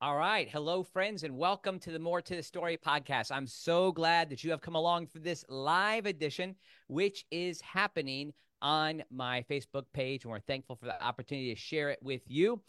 All right. Hello, friends, and welcome to the More to the Story podcast. I'm so glad that you have come along for this live edition, which is happening on my Facebook page. And we're thankful for the opportunity to share it with you.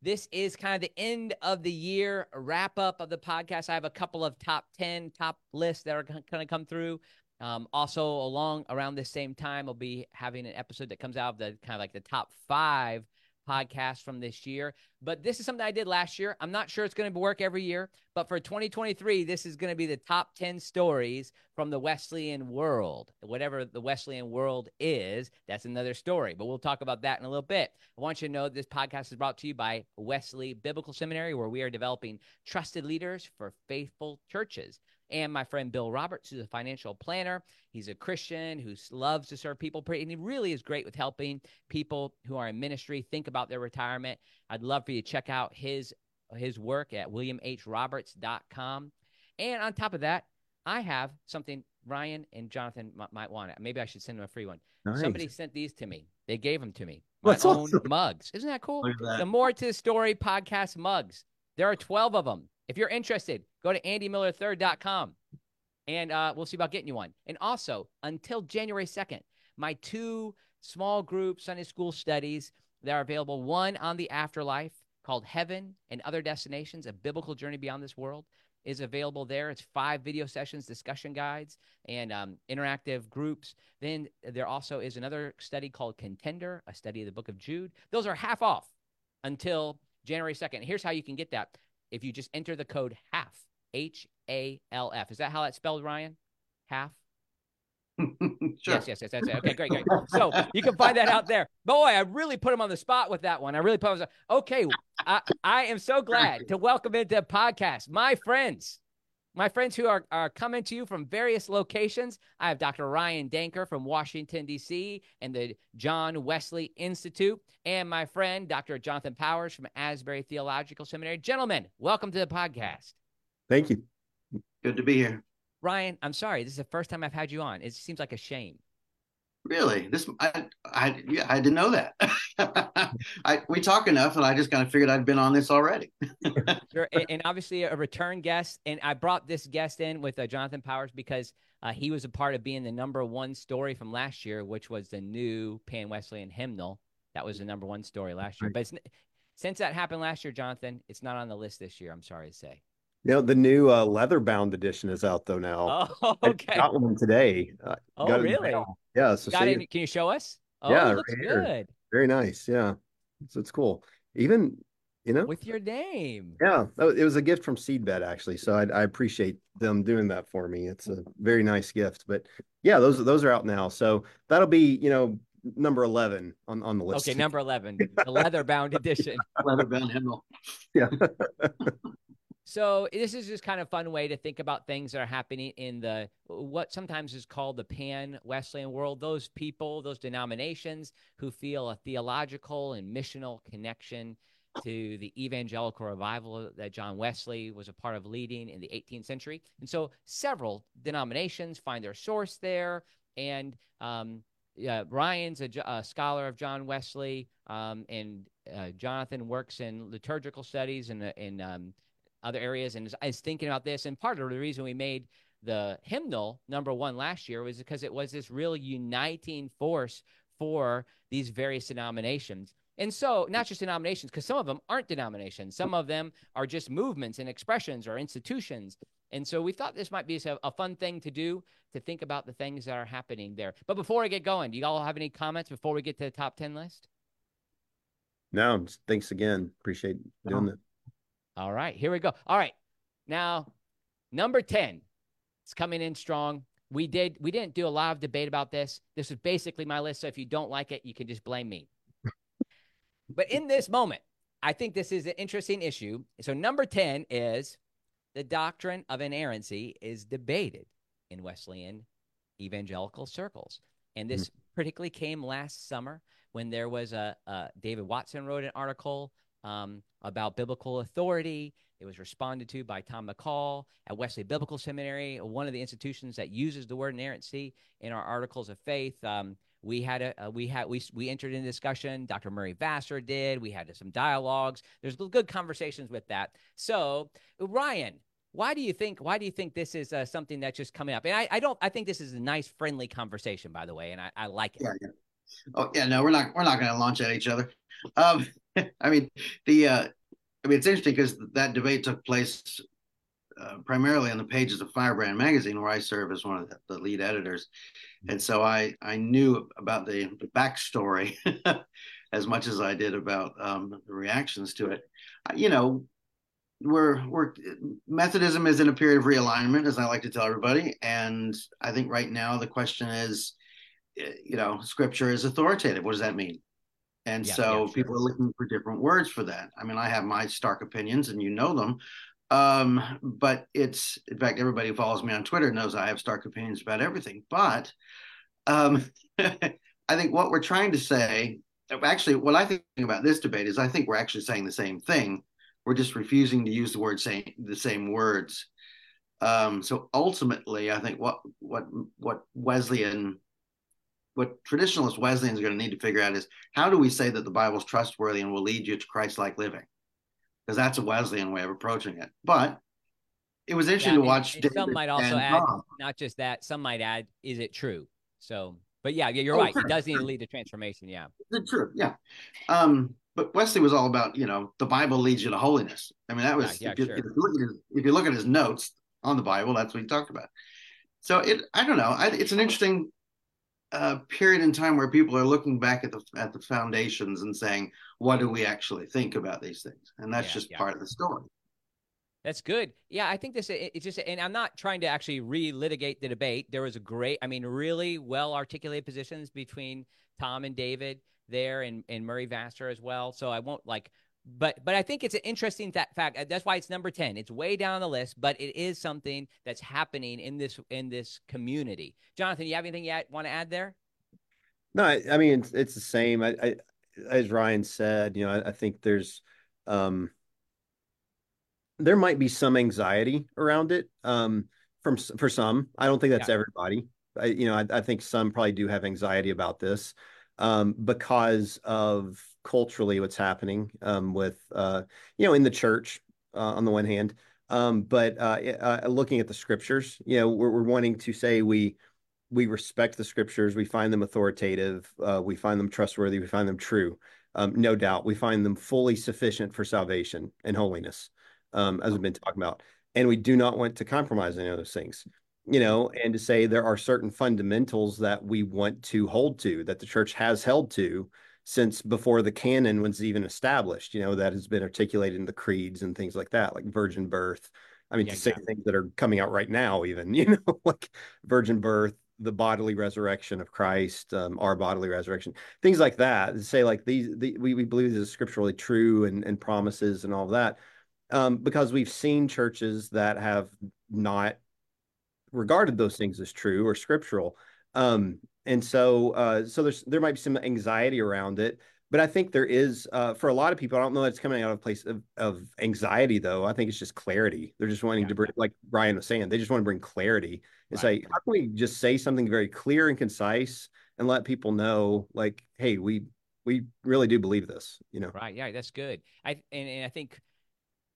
This is kind of the end of the year wrap up of the podcast. I have a couple of top 10 top lists that are going to come through. Um, also, along around this same time, I'll be having an episode that comes out of the kind of like the top five podcast from this year. But this is something I did last year. I'm not sure it's going to work every year, but for 2023, this is going to be the top 10 stories from the Wesleyan world. Whatever the Wesleyan world is, that's another story, but we'll talk about that in a little bit. I want you to know this podcast is brought to you by Wesley Biblical Seminary, where we are developing trusted leaders for faithful churches and my friend Bill Roberts, who's a financial planner. He's a Christian who loves to serve people, and he really is great with helping people who are in ministry think about their retirement. I'd love for you to check out his his work at williamhroberts.com. And on top of that, I have something Ryan and Jonathan m- might want. It. Maybe I should send them a free one. Nice. Somebody sent these to me. They gave them to me. My That's own awesome. mugs. Isn't that cool? That. The More to the Story podcast mugs. There are 12 of them. If you're interested, go to andymiller3rd.com and uh, we'll see about getting you one. And also, until January 2nd, my two small group Sunday school studies that are available one on the afterlife called Heaven and Other Destinations, a biblical journey beyond this world, is available there. It's five video sessions, discussion guides, and um, interactive groups. Then there also is another study called Contender, a study of the book of Jude. Those are half off until January 2nd. Here's how you can get that if you just enter the code HALF, H A L F. Is that how that's spelled, Ryan? Half? sure. Yes, yes, yes. That's it. Okay, great, great. So you can find that out there. Boy, I really put him on the spot with that one. I really put him on the Okay, I, I am so glad to welcome into the podcast my friends, my friends who are, are coming to you from various locations, I have Dr. Ryan Danker from Washington, D.C., and the John Wesley Institute, and my friend, Dr. Jonathan Powers from Asbury Theological Seminary. Gentlemen, welcome to the podcast. Thank you. Good to be here. Ryan, I'm sorry. This is the first time I've had you on. It seems like a shame. Really? This I I yeah, I didn't know that. I we talk enough and I just kind of figured I'd been on this already. sure. And, and, obviously a return guest. And I brought this guest in with uh, Jonathan Powers because uh, he was a part of being the number one story from last year, which was the new Pan Wesleyan hymnal. That was the number one story last year. But since that happened last year, Jonathan, it's not on the list this year. I'm sorry to say. You know, the new uh, leather bound edition is out though now. Oh, okay. I got one today. Uh, oh, really? Yeah. So got it. Can you show us? Oh, yeah, looks right good. Very nice. Yeah. So it's cool. Even you know with your name. Yeah, it was a gift from Seedbed actually. So I, I appreciate them doing that for me. It's a very nice gift. But yeah, those those are out now. So that'll be you know number 11 on, on the list. Okay, number 11, the leather bound edition. leather bound hymnal. Yeah. So this is just kind of fun way to think about things that are happening in the what sometimes is called the pan Wesleyan world. Those people, those denominations who feel a theological and missional connection to the evangelical revival that John Wesley was a part of leading in the 18th century. And so several denominations find their source there. And um, Ryan's a, a, scholar of John Wesley, um, and uh, Jonathan works in liturgical studies and in, in um, other areas. And I was thinking about this, and part of the reason we made the hymnal number one last year was because it was this real uniting force for these various denominations. And so, not just denominations, because some of them aren't denominations, some of them are just movements and expressions or institutions. And so, we thought this might be a, a fun thing to do to think about the things that are happening there. But before I get going, do you all have any comments before we get to the top 10 list? No, thanks again. Appreciate doing that. All right, here we go. All right. Now, number 10. It's coming in strong. We did we didn't do a lot of debate about this. This is basically my list, so if you don't like it, you can just blame me. but in this moment, I think this is an interesting issue. So number 10 is the doctrine of inerrancy is debated in Wesleyan evangelical circles. And this mm-hmm. particularly came last summer when there was a, a David Watson wrote an article um, about biblical authority. It was responded to by Tom McCall at Wesley Biblical Seminary, one of the institutions that uses the word inerrancy in our articles of faith. Um, we had a, we had we we entered in discussion. Dr. Murray Vasser did. We had some dialogues. There's good conversations with that. So Ryan, why do you think why do you think this is uh, something that's just coming up? And I, I don't I think this is a nice friendly conversation by the way, and I, I like it. Yeah, yeah. Oh yeah, no, we're not we're not going to launch at each other. Um, I mean the uh, I mean it's interesting because that debate took place uh, primarily on the pages of Firebrand magazine, where I serve as one of the, the lead editors, and so I I knew about the, the backstory as much as I did about um, the reactions to it. You know, we're we're Methodism is in a period of realignment, as I like to tell everybody, and I think right now the question is, eh, you know, Scripture is authoritative. What does that mean? And yeah, so yeah, people are looking for different words for that. I mean, I have my stark opinions, and you know them. Um, but it's in fact everybody who follows me on Twitter knows I have stark opinions about everything. But um, I think what we're trying to say, actually, what I think about this debate is I think we're actually saying the same thing we're just refusing to use the word same the same words. Um, so ultimately, I think what what what Wesleyan, what traditionalist Wesleyans are going to need to figure out is how do we say that the Bible is trustworthy and will lead you to Christ-like living? Because that's a Wesleyan way of approaching it. But it was interesting yeah, to watch. And, some might also add, Bob. not just that, some might add, is it true? So, but yeah, yeah, you're oh, right. Sure. It does need to lead to transformation. Yeah. It's true. Yeah. Um, but Wesley was all about, you know, the Bible leads you to holiness. I mean, that was, yeah, if, you, sure. if, you look at his, if you look at his notes on the Bible, that's what he talked about. So it, I don't know. I, it's an interesting uh, period in time where people are looking back at the at the foundations and saying, what do we actually think about these things? And that's yeah, just part of the story. That's good. Yeah, I think this it's just and I'm not trying to actually relitigate the debate. There was a great, I mean, really well articulated positions between Tom and David there and, and Murray Vasser as well. So I won't like but but I think it's an interesting that fact. That's why it's number 10. It's way down the list, but it is something that's happening in this in this community. Jonathan, you have anything you want to add there? No, I, I mean it's, it's, the same. I, I, as Ryan said, you know, I, I think there's um there might be some anxiety around it um from for some. I don't think that's yeah. everybody. I, you know, I, I think some probably do have anxiety about this um, because of culturally what's happening um, with uh, you know in the church uh, on the one hand, um, but uh, uh, looking at the scriptures, you know, we're, we're, wanting to say we we respect the scriptures, we find them authoritative, uh, we find them trustworthy, we find them true. Um, no doubt, we find them fully sufficient for salvation and holiness, um, as we've been talking about, and we do not want to compromise any of those things you know, and to say there are certain fundamentals that we want to hold to, that the church has held to since before the canon was even established, you know, that has been articulated in the creeds and things like that, like virgin birth. I mean, yeah, to say things that are coming out right now, even, you know, like virgin birth, the bodily resurrection of Christ, um, our bodily resurrection, things like that. To say like these, the, we, we believe this is scripturally true and, and promises and all of that. Um, because we've seen churches that have not regarded those things as true or scriptural. Um, and so, uh, so there's there might be some anxiety around it, but I think there is uh, for a lot of people. I don't know that it's coming out of a place of, of anxiety though. I think it's just clarity. They're just wanting yeah. to bring, like Brian was saying, they just want to bring clarity and right. say, how can we just say something very clear and concise and let people know, like, hey, we we really do believe this, you know? Right. Yeah, that's good. I and, and I think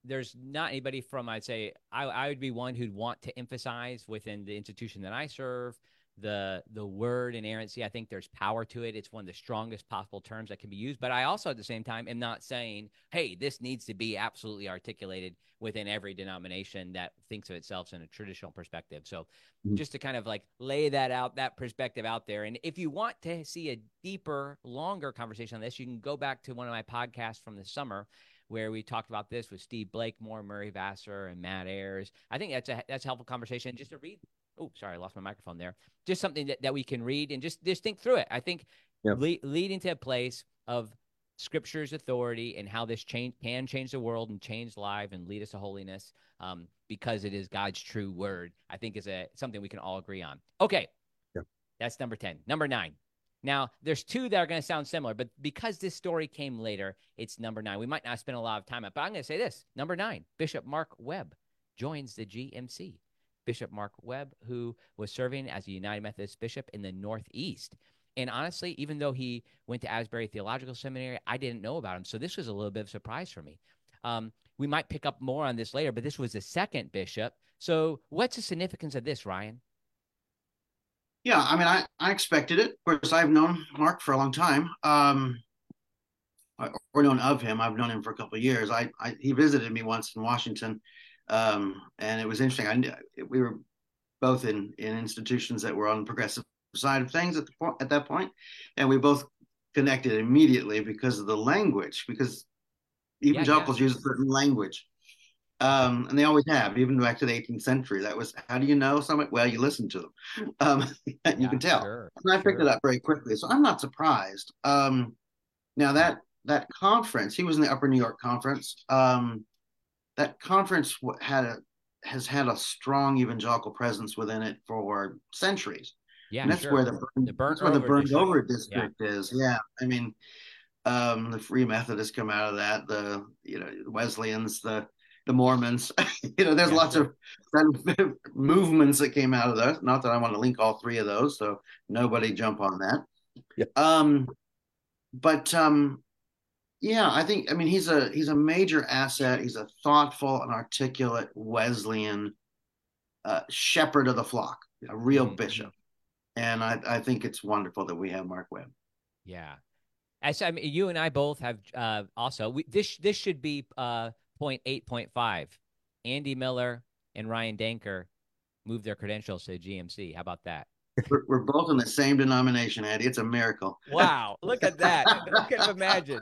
there's not anybody from I'd say I, I would be one who'd want to emphasize within the institution that I serve the the word inerrancy. I think there's power to it. It's one of the strongest possible terms that can be used. But I also at the same time am not saying, hey, this needs to be absolutely articulated within every denomination that thinks of itself in a traditional perspective. So mm-hmm. just to kind of like lay that out, that perspective out there. And if you want to see a deeper, longer conversation on this, you can go back to one of my podcasts from the summer where we talked about this with Steve Blakemore, Murray Vasser, and Matt Ayars. I think that's a that's a helpful conversation just to read. Oh, sorry, I lost my microphone there. Just something that, that we can read and just just think through it. I think yep. le- leading to a place of scripture's authority and how this change can change the world and change life and lead us to holiness um, because it is God's true word. I think is a something we can all agree on. Okay, that's number ten. Number nine. Now, there's two that are going to sound similar, but because this story came later, it's number nine. We might not spend a lot of time on but I'm going to say this number nine, Bishop Mark Webb joins the GMC. Bishop Mark Webb, who was serving as a United Methodist bishop in the Northeast. And honestly, even though he went to Asbury Theological Seminary, I didn't know about him. So this was a little bit of a surprise for me. Um, we might pick up more on this later, but this was the second bishop. So what's the significance of this, Ryan? Yeah, I mean, I, I expected it. Of course, I've known Mark for a long time. Um, or known of him. I've known him for a couple of years. I, I he visited me once in Washington, um, and it was interesting. I we were both in in institutions that were on the progressive side of things at the point at that point, and we both connected immediately because of the language. Because evangelicals yeah, yeah. use a certain language, um, and they always have, even back to the 18th century. That was how do you know something? Well, you listen to them. Um, you yeah, can tell. Sure, and I picked sure. it up very quickly, so I'm not surprised. Um, now that that conference, he was in the Upper New York Conference. Um, that conference had a has had a strong evangelical presence within it for centuries. Yeah, and that's sure. where the the burnt where the burned over district yeah. is. Yeah, I mean, um, the Free Methodists come out of that. The you know Wesleyans, the the Mormons. you know, there's yeah, lots of movements that came out of that. Not that I want to link all three of those, so nobody jump on that. Yeah. Um, but um, yeah, I think I mean he's a he's a major asset. He's a thoughtful and articulate Wesleyan uh, shepherd of the flock, a real mm-hmm. bishop, and I, I think it's wonderful that we have Mark Webb. Yeah, as I mean, you and I both have uh, also we, this this should be uh, point eight point five. Andy Miller and Ryan Danker moved their credentials to GMC. How about that? We're, we're, both in the same denomination, Andy. It's a miracle. Wow, look at that! I can imagine.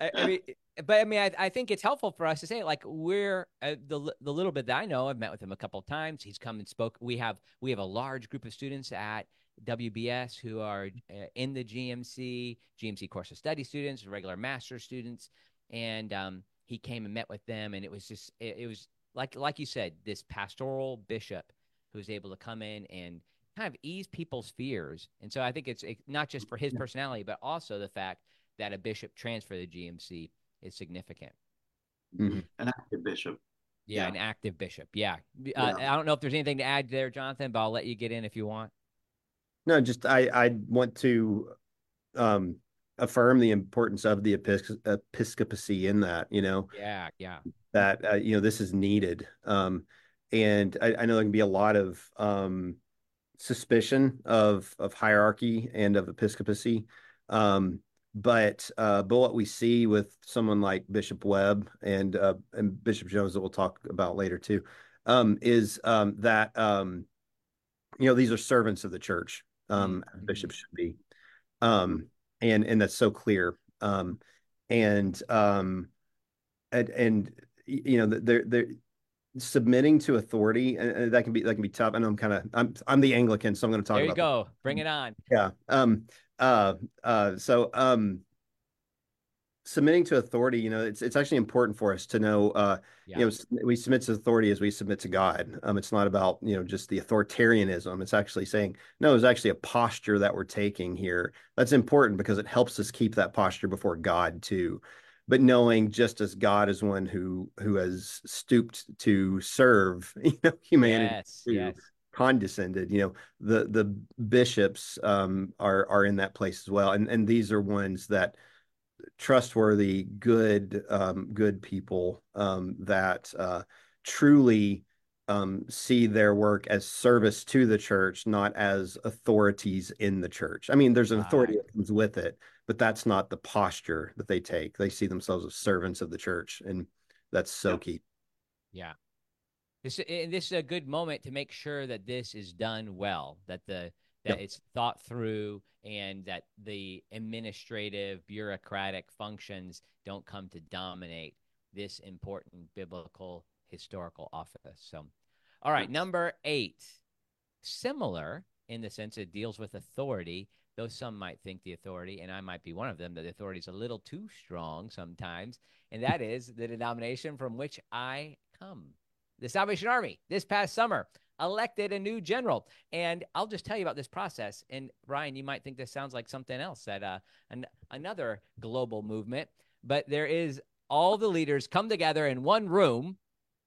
I, I, mean, but I mean, I, I, think it's helpful for us to say, like, we're uh, the the little bit that I know. I've met with him a couple of times. He's come and spoke. We have we have a large group of students at WBS who are uh, in the GMC, GMC course of study students, regular master students, and um, he came and met with them, and it was just it, it was like like you said, this pastoral bishop who's able to come in and kind of ease people's fears. And so I think it's not just for his personality, but also the fact that a bishop transfer to GMC is significant. Mm-hmm. An active bishop. Yeah, yeah, an active bishop. Yeah. Uh, yeah. I don't know if there's anything to add there, Jonathan, but I'll let you get in if you want. No, just I I want to um affirm the importance of the episcopacy in that, you know. Yeah, yeah. That uh, you know this is needed. Um and I, I know there can be a lot of um, suspicion of of hierarchy and of episcopacy. Um, but uh, but what we see with someone like Bishop Webb and uh, and Bishop Jones that we'll talk about later too um, is um, that um, you know these are servants of the church. Um, mm-hmm. Bishops should be, um, and and that's so clear. Um, and um, and and you know they're they're submitting to authority and that can be that can be tough i know i'm kind of i'm i'm the anglican so i'm going to talk there you go that. bring it on yeah um uh uh so um submitting to authority you know it's it's actually important for us to know uh yeah. you know we submit to authority as we submit to god. Um it's not about you know just the authoritarianism. It's actually saying no It's actually a posture that we're taking here. That's important because it helps us keep that posture before god too. But knowing just as God is one who who has stooped to serve you know humanity yes, yes. condescended you know the the bishops um are are in that place as well. And and these are ones that trustworthy good um good people um that uh truly um, see their work as service to the church, not as authorities in the church. I mean, there's an authority that comes with it, but that's not the posture that they take. They see themselves as servants of the church, and that's so yeah. key. Yeah. This and this is a good moment to make sure that this is done well, that the that yep. it's thought through and that the administrative bureaucratic functions don't come to dominate this important biblical historical office. So all right, hmm. number 8. Similar in the sense it deals with authority, though some might think the authority, and I might be one of them, that the authority is a little too strong sometimes, and that is the denomination from which I come. The Salvation Army this past summer elected a new general. And I'll just tell you about this process. And Ryan, you might think this sounds like something else that uh, an, another global movement, but there is all the leaders come together in one room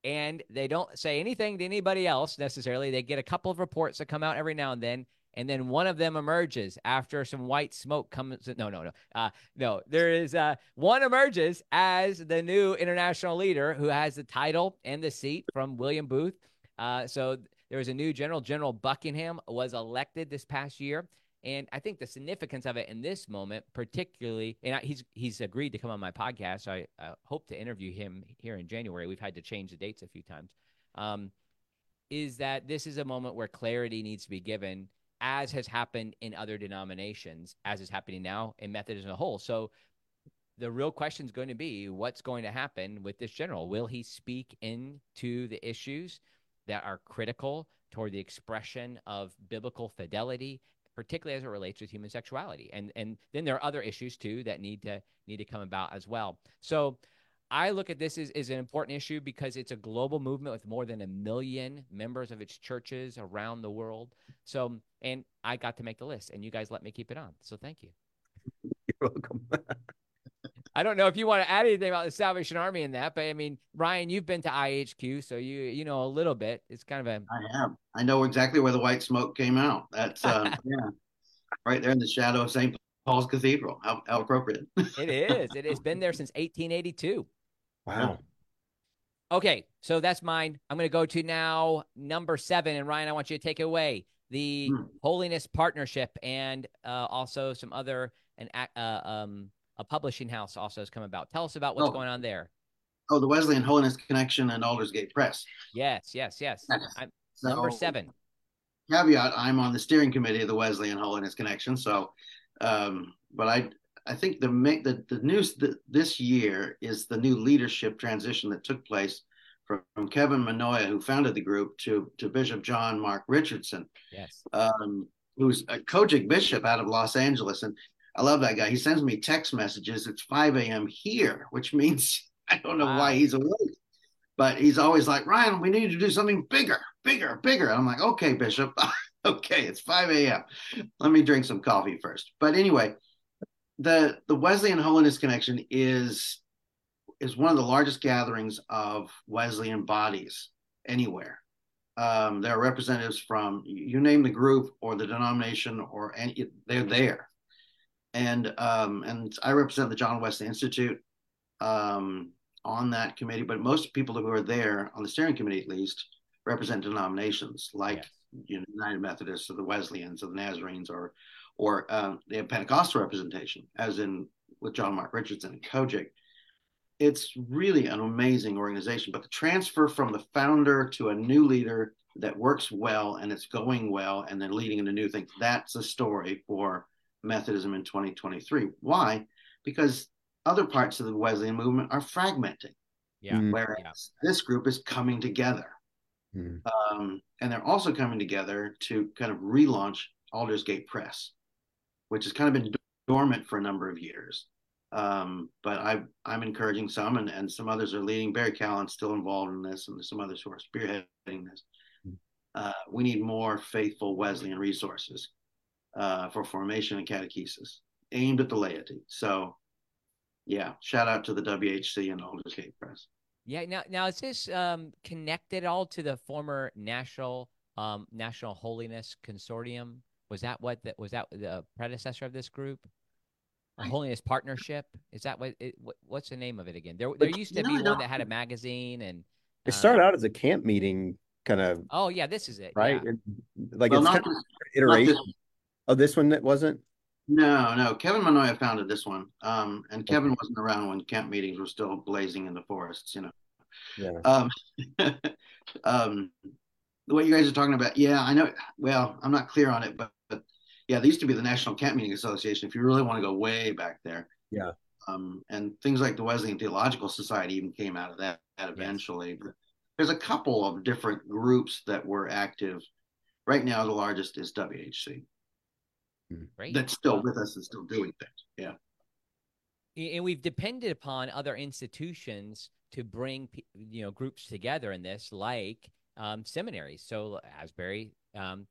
and they don't say anything to anybody else necessarily. They get a couple of reports that come out every now and then, and then one of them emerges after some white smoke comes. No, no, no, uh, no. There is uh, one emerges as the new international leader who has the title and the seat from William Booth. Uh, so there was a new general. General Buckingham was elected this past year. And I think the significance of it in this moment, particularly, and he's he's agreed to come on my podcast. So I uh, hope to interview him here in January. We've had to change the dates a few times. Um, is that this is a moment where clarity needs to be given as has happened in other denominations, as is happening now in Methodism as a whole. So the real question is going to be what's going to happen with this general? Will he speak into the issues that are critical toward the expression of biblical fidelity, particularly as it relates to human sexuality? And and then there are other issues too that need to need to come about as well. So I look at this as, as an important issue because it's a global movement with more than a million members of its churches around the world. So, and I got to make the list, and you guys let me keep it on. So, thank you. You're welcome. I don't know if you want to add anything about the Salvation Army in that, but I mean, Ryan, you've been to IHQ, so you you know a little bit. It's kind of a. I have. I know exactly where the white smoke came out. That's uh, yeah, right there in the shadow of St. Paul's Cathedral. How, how appropriate. it is. It has been there since 1882. Wow. Okay, so that's mine. I'm going to go to now number seven, and Ryan, I want you to take it away. The hmm. Holiness Partnership, and uh, also some other and uh, um, a publishing house also has come about. Tell us about what's oh. going on there. Oh, the Wesleyan Holiness Connection and Aldersgate Press. Yes, yes, yes. So, number seven. Caveat: I'm on the steering committee of the Wesleyan Holiness Connection, so, um, but I I think the the the news that this year is the new leadership transition that took place from, from Kevin Mannoia, who founded the group, to to Bishop John Mark Richardson. Yes. Um, who's a COGIC bishop out of Los Angeles, and I love that guy. He sends me text messages. It's 5 a.m. here, which means I don't know wow. why he's awake, but he's always like, Ryan, we need to do something bigger, bigger, bigger. I'm like, okay, Bishop. okay, it's 5 a.m. Let me drink some coffee first. But anyway, the the Wesleyan Holiness Connection is is one of the largest gatherings of Wesleyan bodies anywhere. Um, there are representatives from you name the group or the denomination or any they're there, and um, and I represent the John Wesley Institute um, on that committee. But most people who are there on the steering committee, at least, represent denominations like yes. you know, United Methodists or the Wesleyans or the Nazarenes or or um, they have Pentecostal representation, as in with John Mark Richardson and COGIC. It's really an amazing organization, but the transfer from the founder to a new leader that works well and it's going well and then leading into new things, that's a story for Methodism in 2023. Why? Because other parts of the Wesleyan movement are fragmenting. Yeah. Mm-hmm. Whereas yeah. this group is coming together. Mm. Um, and they're also coming together to kind of relaunch Aldersgate Press which has kind of been dormant for a number of years. Um, but I, I'm encouraging some, and, and some others are leading. Barry Callen's still involved in this, and there's some others who are spearheading this. Hmm. Uh, we need more faithful Wesleyan resources uh, for formation and catechesis aimed at the laity. So, yeah, shout out to the WHC and Aldersgate Press. Yeah. Now, now is this um, connected all to the former National um, National Holiness Consortium? Was that what that was that the predecessor of this group? A Holiness Partnership. Is that what, it, what? What's the name of it again? There, there used to no, be one that had a magazine, and it started uh, out as a camp meeting, kind of. Oh yeah, this is it. Right, yeah. like well, it's kind of iteration. Oh, this one that wasn't. No, no. Kevin Mannoia founded this one, um, and Kevin wasn't around when camp meetings were still blazing in the forests. You know. Yeah. Um, um, what you guys are talking about, yeah, I know. Well, I'm not clear on it, but yeah, there used to be the National Camp Meeting Association. If you really want to go way back there, yeah, um, and things like the Wesleyan Theological Society even came out of that, that eventually. Yes. But there's a couple of different groups that were active. Right now, the largest is WHC. Great. That's still with us and still doing things. Yeah. And we've depended upon other institutions to bring you know groups together in this, like um, seminaries. So Asbury um,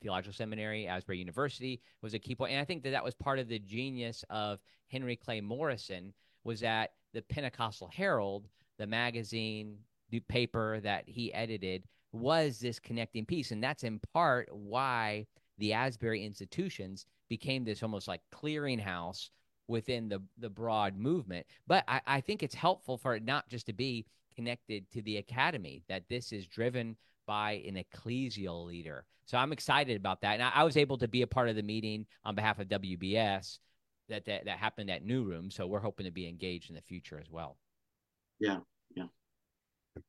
Theological Seminary, Asbury University was a key point. And I think that that was part of the genius of Henry Clay Morrison was that the Pentecostal Herald, the magazine, the paper that he edited, was this connecting piece. And that's in part why the Asbury institutions became this almost like clearinghouse within the the broad movement. But I, I think it's helpful for it not just to be connected to the academy, that this is driven by an ecclesial leader. So I'm excited about that. And I, I was able to be a part of the meeting on behalf of WBS that, that that happened at New Room. So we're hoping to be engaged in the future as well. Yeah. Yeah.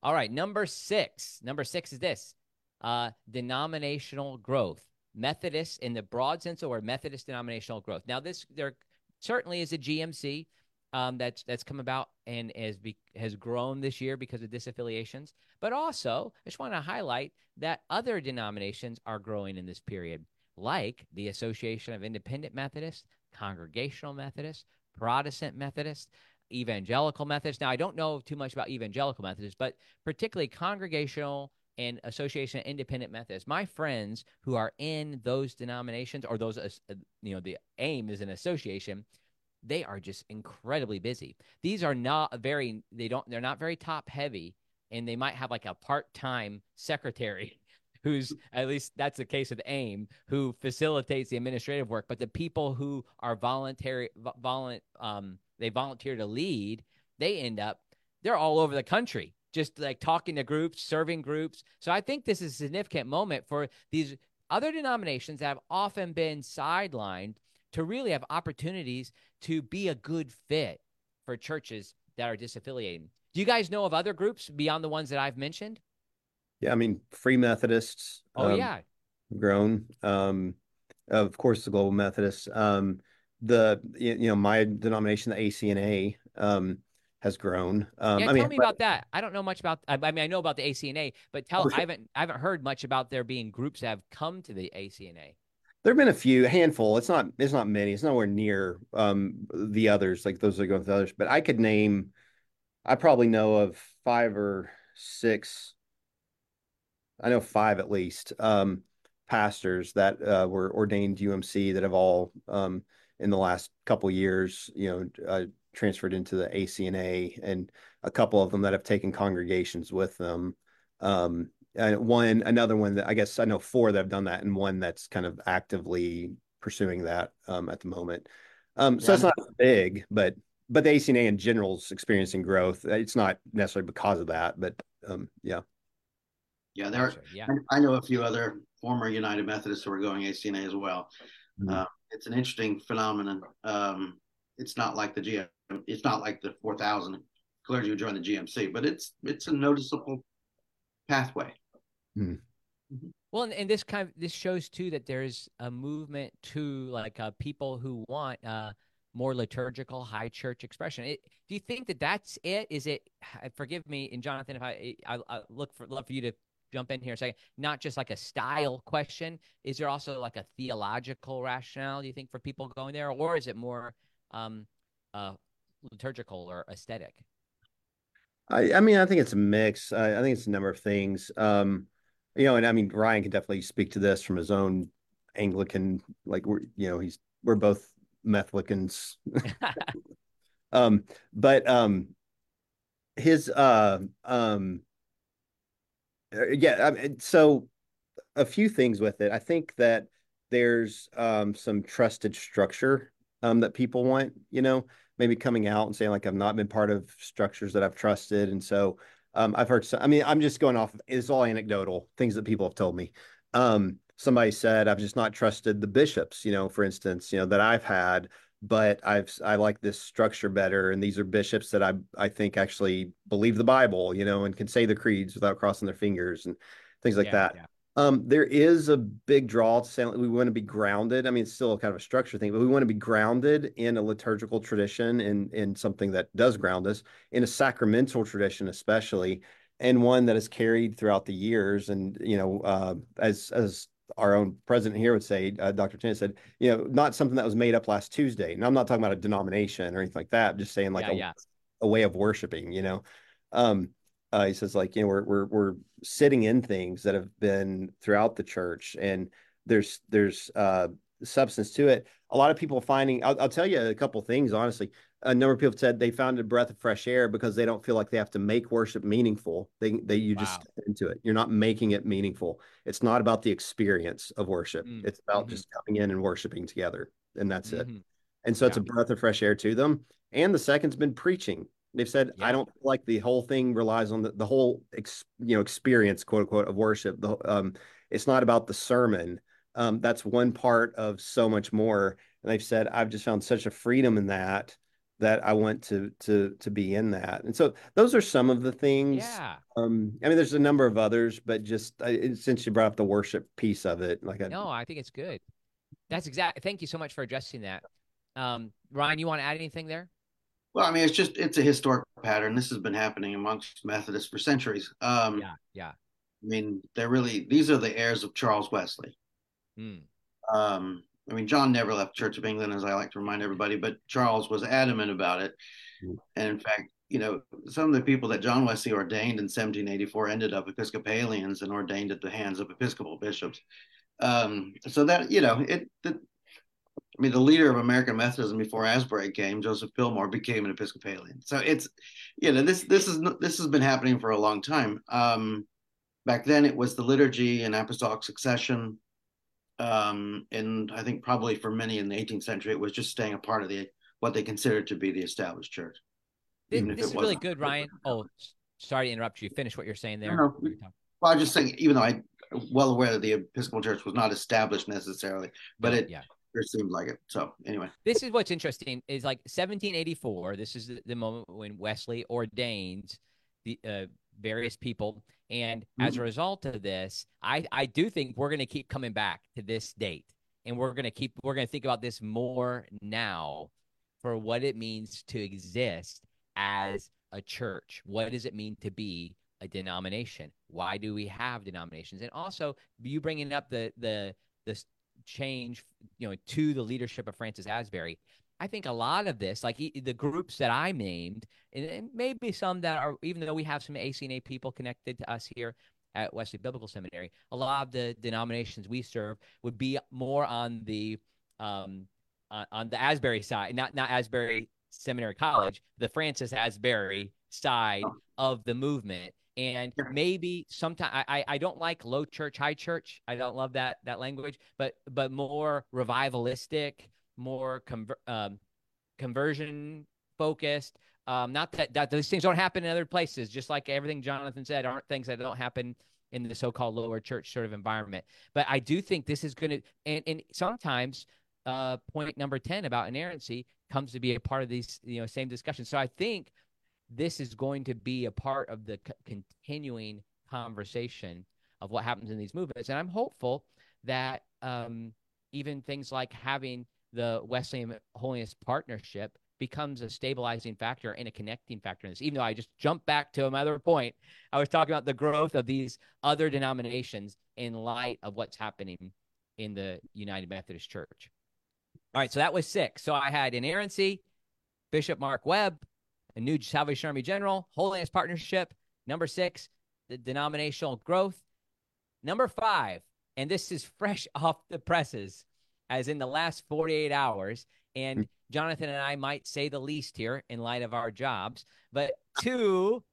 All right. Number six. Number six is this uh, denominational growth. Methodist in the broad sense word, Methodist denominational growth. Now, this there certainly is a GMC um, that's that's come about and has be, has grown this year because of disaffiliations. But also, I just want to highlight that other denominations are growing in this period, like the Association of Independent Methodists, Congregational Methodists, Protestant Methodists, Evangelical Methodists. Now, I don't know too much about Evangelical Methodists, but particularly Congregational and Association of Independent Methodists. My friends who are in those denominations or those, uh, you know, the aim is an association they are just incredibly busy. These are not very they don't they're not very top heavy and they might have like a part-time secretary who's at least that's the case with AIM who facilitates the administrative work, but the people who are voluntary volunt um they volunteer to lead, they end up they're all over the country just like talking to groups, serving groups. So I think this is a significant moment for these other denominations that have often been sidelined to really have opportunities to be a good fit for churches that are disaffiliating. Do you guys know of other groups beyond the ones that I've mentioned? Yeah, I mean, Free Methodists. Oh um, yeah, grown. Um, of course, the Global Methodists. Um, the you know my denomination, the ACNA, um, has grown. Um, yeah, I tell mean, me about that. I don't know much about. I, I mean, I know about the ACNA, but tell. Sure. I haven't. I haven't heard much about there being groups that have come to the ACNA. There have been a few, a handful. It's not. It's not many. It's nowhere near um, the others, like those that go with the others. But I could name. I probably know of five or six. I know five at least um, pastors that uh, were ordained UMC that have all um, in the last couple years, you know, uh, transferred into the ACNA, and a couple of them that have taken congregations with them. Um, uh, one another one that I guess I know four that have done that, and one that's kind of actively pursuing that um, at the moment. Um, so yeah. it's not big, but but the ACNA in general is experiencing growth. It's not necessarily because of that, but um, yeah. Yeah, there. Are, yeah, I know a few other former United Methodists who are going ACNA as well. Mm-hmm. Uh, it's an interesting phenomenon. Um, it's not like the GM. It's not like the four thousand clergy who joined the GMC, but it's it's a noticeable pathway. Mm. Well, and, and, this kind of this shows too that there's a movement to like uh, people who want uh, more liturgical high church expression. It, do you think that that's it? Is it? Forgive me, and Jonathan, if I, I, I look for love for you to jump in here a second. Not just like a style question. Is there also like a theological rationale? Do you think for people going there, or is it more um, uh, liturgical or aesthetic? I, I mean, I think it's a mix. I, I think it's a number of things. Um, you know, and I mean, Ryan can definitely speak to this from his own Anglican, like we're, you know, he's, we're both Methodicans. um, but, um, his, uh, um, uh, yeah, I mean, so a few things with it. I think that there's, um, some trusted structure, um, that people want, you know, maybe coming out and saying like, I've not been part of structures that I've trusted. And so, um, I've heard. Some, I mean, I'm just going off. It's all anecdotal things that people have told me. Um, somebody said I've just not trusted the bishops. You know, for instance, you know that I've had, but I've I like this structure better, and these are bishops that I I think actually believe the Bible. You know, and can say the creeds without crossing their fingers and things like yeah, that. Yeah. Um, there is a big draw to say we want to be grounded. I mean, it's still kind of a structure thing, but we want to be grounded in a liturgical tradition and in something that does ground us in a sacramental tradition, especially, and one that is carried throughout the years. And you know, uh, as as our own president here would say, uh, Dr. Tennent said, you know, not something that was made up last Tuesday. And I'm not talking about a denomination or anything like that. I'm just saying like yeah, a, yeah. a way of worshiping. You know. Um, uh, he says like you know we're we're we're sitting in things that have been throughout the church, and there's there's uh, substance to it. A lot of people finding. I'll, I'll tell you a couple things honestly. a number of people have said they found a breath of fresh air because they don't feel like they have to make worship meaningful. They they you wow. just step into it. You're not making it meaningful. It's not about the experience of worship. Mm. It's about mm-hmm. just coming in and worshiping together, and that's mm-hmm. it. And so yeah. it's a breath of fresh air to them. And the second's been preaching. They've said, yeah. I don't feel like the whole thing relies on the, the whole ex, you know experience, quote unquote, of worship. The, um, it's not about the sermon. Um, that's one part of so much more. And they've said, I've just found such a freedom in that that I want to to to be in that. And so those are some of the things. Yeah. Um, I mean, there's a number of others, but just I, since you brought up the worship piece of it, like I, no, I think it's good. That's exactly. Thank you so much for addressing that. Um, Ryan, you want to add anything there? Well, I mean, it's just it's a historic pattern. This has been happening amongst Methodists for centuries. Um, yeah, yeah. I mean, they're really these are the heirs of Charles Wesley. Mm. Um, I mean, John never left Church of England, as I like to remind everybody, but Charles was adamant about it. Mm. And in fact, you know, some of the people that John Wesley ordained in 1784 ended up Episcopalians and ordained at the hands of Episcopal bishops. Um, so that you know, it. The, I mean, the leader of American Methodism before Asbury came, Joseph Pilmore, became an Episcopalian. So it's, you know, this this is this has been happening for a long time. Um, back then, it was the liturgy and apostolic succession um, and I think probably for many in the 18th century, it was just staying a part of the what they considered to be the established church. This, this is really good, Ryan. Oh, sorry to interrupt you. Finish what you're saying there. No, no. Well, I was just saying, even though I'm well aware that the Episcopal Church was not established necessarily, but it yeah. It seemed like it. So anyway, this is what's interesting is like 1784. This is the, the moment when Wesley ordains the uh, various people. And mm-hmm. as a mm-hmm. result of this, I, I do think we're going to keep coming back to this date. And we're going to keep, we're going to think about this more now for what it means to exist as a church. What does it mean to be a denomination? Why do we have denominations? And also, you bringing up the, the, the change, you know, to the leadership of Francis Asbury. I think a lot of this, like the groups that I named, and maybe some that are, even though we have some ACNA people connected to us here at Wesley Biblical Seminary, a lot of the denominations we serve would be more on the um, on, on the Asbury side, not not Asbury Seminary College, the Francis Asbury side of the movement. And maybe sometimes I, I don't like low church, high church. I don't love that that language, but but more revivalistic, more conver- um, conversion focused. Um, not that, that these things don't happen in other places, just like everything Jonathan said, aren't things that don't happen in the so-called lower church sort of environment. But I do think this is going to, and, and sometimes uh, point number 10 about inerrancy comes to be a part of these, you know, same discussion. So I think this is going to be a part of the c- continuing conversation of what happens in these movements. And I'm hopeful that um, even things like having the Wesleyan Holiness Partnership becomes a stabilizing factor and a connecting factor in this. Even though I just jumped back to another point, I was talking about the growth of these other denominations in light of what's happening in the United Methodist Church. All right, so that was six. So I had inerrancy, Bishop Mark Webb, a new Salvation Army General, Holiness Partnership. Number six, the denominational growth. Number five, and this is fresh off the presses as in the last 48 hours. And hmm. Jonathan and I might say the least here in light of our jobs, but two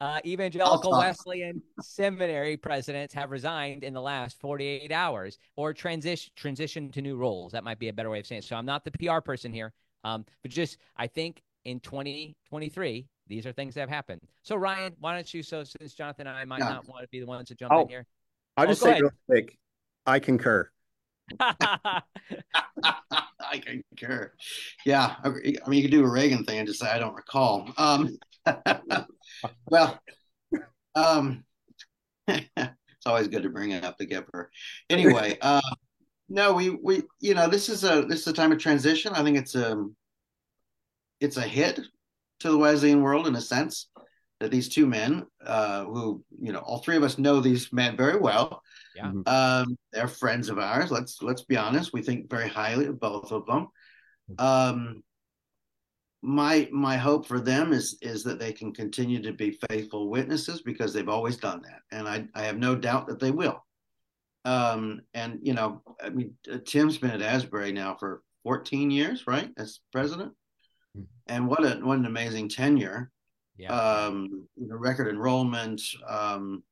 uh, evangelical Wesleyan seminary presidents have resigned in the last 48 hours or transition transition to new roles. That might be a better way of saying it. So I'm not the PR person here, um, but just I think in 2023 these are things that have happened. So Ryan, why don't you? So since Jonathan and I might yeah. not want to be the ones to jump oh, in here, I'll oh, just say ahead. real quick, I concur. I concur. Yeah, I mean, you could do a Reagan thing and just say I don't recall. Um, well, um, it's always good to bring it up to get her. Anyway, uh, no, we we you know this is a this is a time of transition. I think it's a um, it's a hit to the Wesleyan world in a sense that these two men, uh, who you know all three of us know these men very well, yeah. Mm-hmm. Um, they're friends of ours. Let's let's be honest. We think very highly of both of them. Um, my my hope for them is is that they can continue to be faithful witnesses because they've always done that, and I I have no doubt that they will. Um, and you know, I mean, uh, Tim's been at Asbury now for 14 years, right, as president. And what a what an amazing tenure. Yeah. Um, you know, record enrollment, um,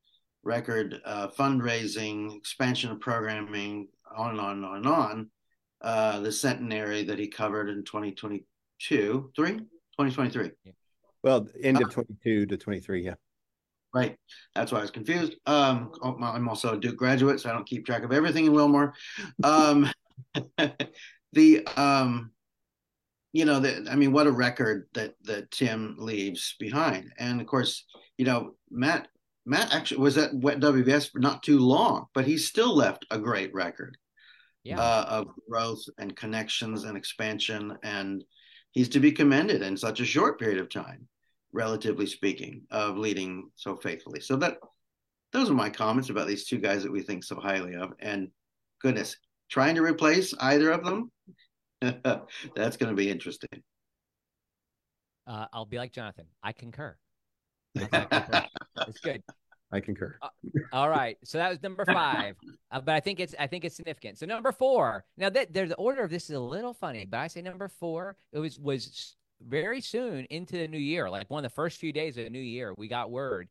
record uh, fundraising, expansion of programming, on and on and on and on. Uh, the centenary that he covered in 2022, three, 2023. Yeah. Well, end of uh, 22 to 23, yeah. Right. That's why I was confused. Um, oh, I'm also a Duke graduate, so I don't keep track of everything in Wilmore. Um, the um, you know, the, I mean, what a record that that Tim leaves behind. And of course, you know, Matt Matt actually was at WBS for not too long, but he still left a great record yeah. uh, of growth and connections and expansion. And he's to be commended in such a short period of time, relatively speaking, of leading so faithfully. So that those are my comments about these two guys that we think so highly of. And goodness, trying to replace either of them, that's going to be interesting. Uh, I'll be like Jonathan. I concur. it's good. I concur. Uh, all right, so that was number five, uh, but I think it's I think it's significant. So number four. Now that there's the order of this is a little funny, but I say number four. It was was very soon into the new year, like one of the first few days of the new year, we got word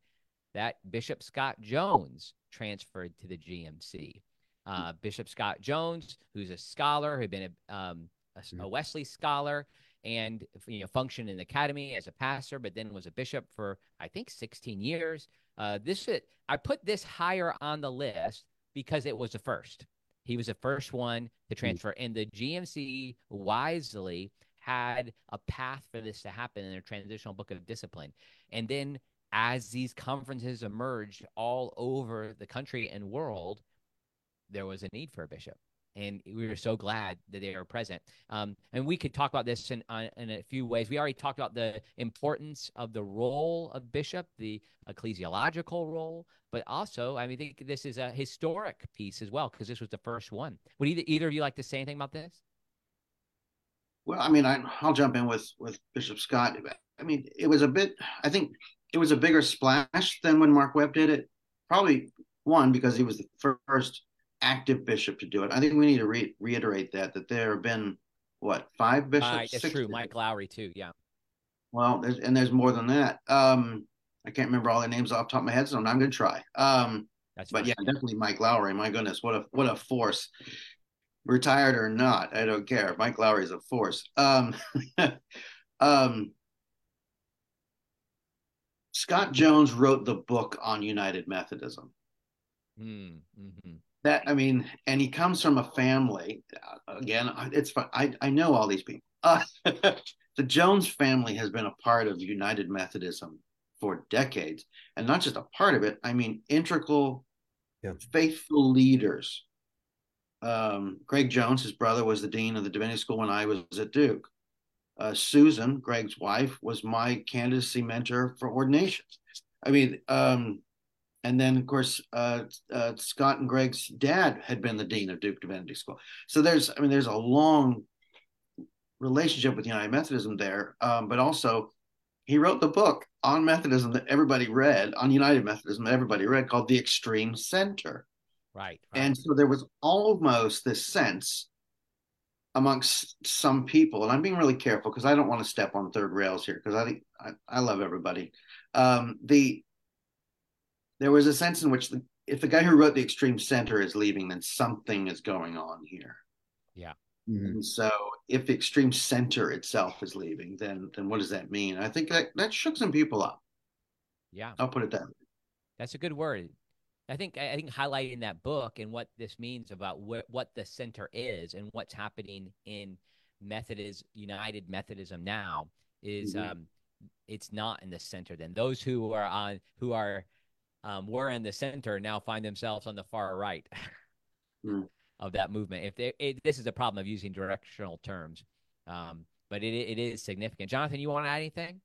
that Bishop Scott Jones transferred to the GMC. Uh, Bishop Scott Jones, who's a scholar, who'd been a, um, a, mm-hmm. Wesley scholar, and you know functioned in the academy as a pastor, but then was a bishop for I think 16 years. Uh, this I put this higher on the list because it was the first. He was the first one to hmm. transfer, and the GMC wisely had a path for this to happen in their transitional book of discipline. And then as these conferences emerged all over the country and world, there was a need for a bishop and we were so glad that they were present. Um, and we could talk about this in, uh, in a few ways. We already talked about the importance of the role of bishop, the ecclesiological role, but also, I mean, I think this is a historic piece as well because this was the first one. Would either either of you like to say anything about this? Well, I mean, I, I'll jump in with with Bishop Scott. I mean, it was a bit. I think it was a bigger splash than when Mark Webb did it. Probably one because he was the first active bishop to do it. I think we need to re- reiterate that that there have been what five bishops. Uh, it's true. Mike Lowry too. Yeah. Well, there's, and there's more than that. Um, I can't remember all the names off the top of my head, so I'm not going to try. Um, That's but yeah, definitely Mike Lowry. My goodness, what a what a force. Retired or not, I don't care. Mike Lowry is a force. Um, um, Scott Jones wrote the book on United Methodism. Mm, mm-hmm that I mean, and he comes from a family. Uh, again, it's fun. I I know all these people. Uh, the Jones family has been a part of United Methodism for decades, and not just a part of it. I mean, integral, yeah. faithful leaders. Um, Greg Jones, his brother, was the dean of the Divinity School when I was at Duke. Uh, Susan, Greg's wife, was my candidacy mentor for ordinations. I mean, um, and then of course uh, uh, Scott and Greg's dad had been the dean of Duke Divinity School. So there's, I mean, there's a long relationship with United Methodism there, um, but also he wrote the book on Methodism that everybody read on United Methodism that everybody read called The Extreme Center. Right, right. And so there was almost this sense amongst some people, and I'm being really careful because I don't want to step on third rails here because I think I, I love everybody. Um, the there was a sense in which the, if the guy who wrote the extreme center is leaving, then something is going on here. Yeah. Mm-hmm. And so if the extreme center itself is leaving, then then what does that mean? I think that that shook some people up. Yeah. I'll put it that way. That's a good word. I think I think highlighting that book and what this means about what what the center is and what's happening in Methodist United Methodism now is mm-hmm. um it's not in the center then those who are on who are um, were in the center now find themselves on the far right mm. of that movement. If they, it, this is a problem of using directional terms, um, but it, it is significant. Jonathan, you want to add anything?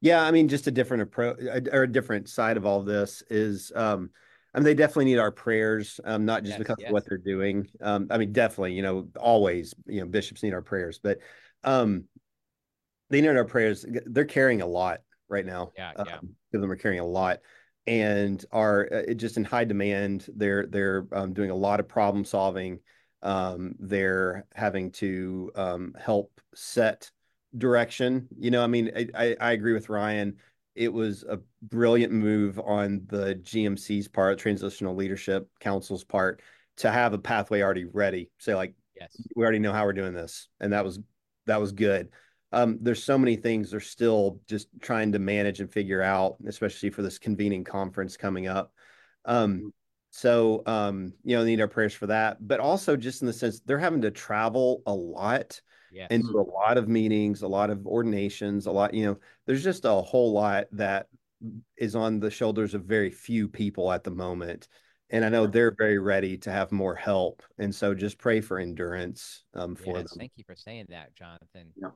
Yeah, I mean, just a different approach or a different side of all of this is, um, I mean, they definitely need our prayers, um, not just yes, because yes. of what they're doing. Um, I mean, definitely, you know, always, you know, bishops need our prayers, but um, they need our prayers. They're carrying a lot right now. Yeah, yeah. Um, of them are carrying a lot and are uh, just in high demand. They're they're um, doing a lot of problem solving. Um, they're having to um, help set direction. You know, I mean, I, I, I agree with Ryan. It was a brilliant move on the GMC's part, Transitional Leadership Council's part, to have a pathway already ready. Say like, yes, we already know how we're doing this, and that was that was good. Um, there's so many things they're still just trying to manage and figure out, especially for this convening conference coming up. Um, so um, you know, need our prayers for that, but also just in the sense they're having to travel a lot yes. into a lot of meetings, a lot of ordinations, a lot, you know, there's just a whole lot that is on the shoulders of very few people at the moment. And I know they're very ready to have more help. And so just pray for endurance um, for yes, them. Thank you for saying that, Jonathan. Yeah.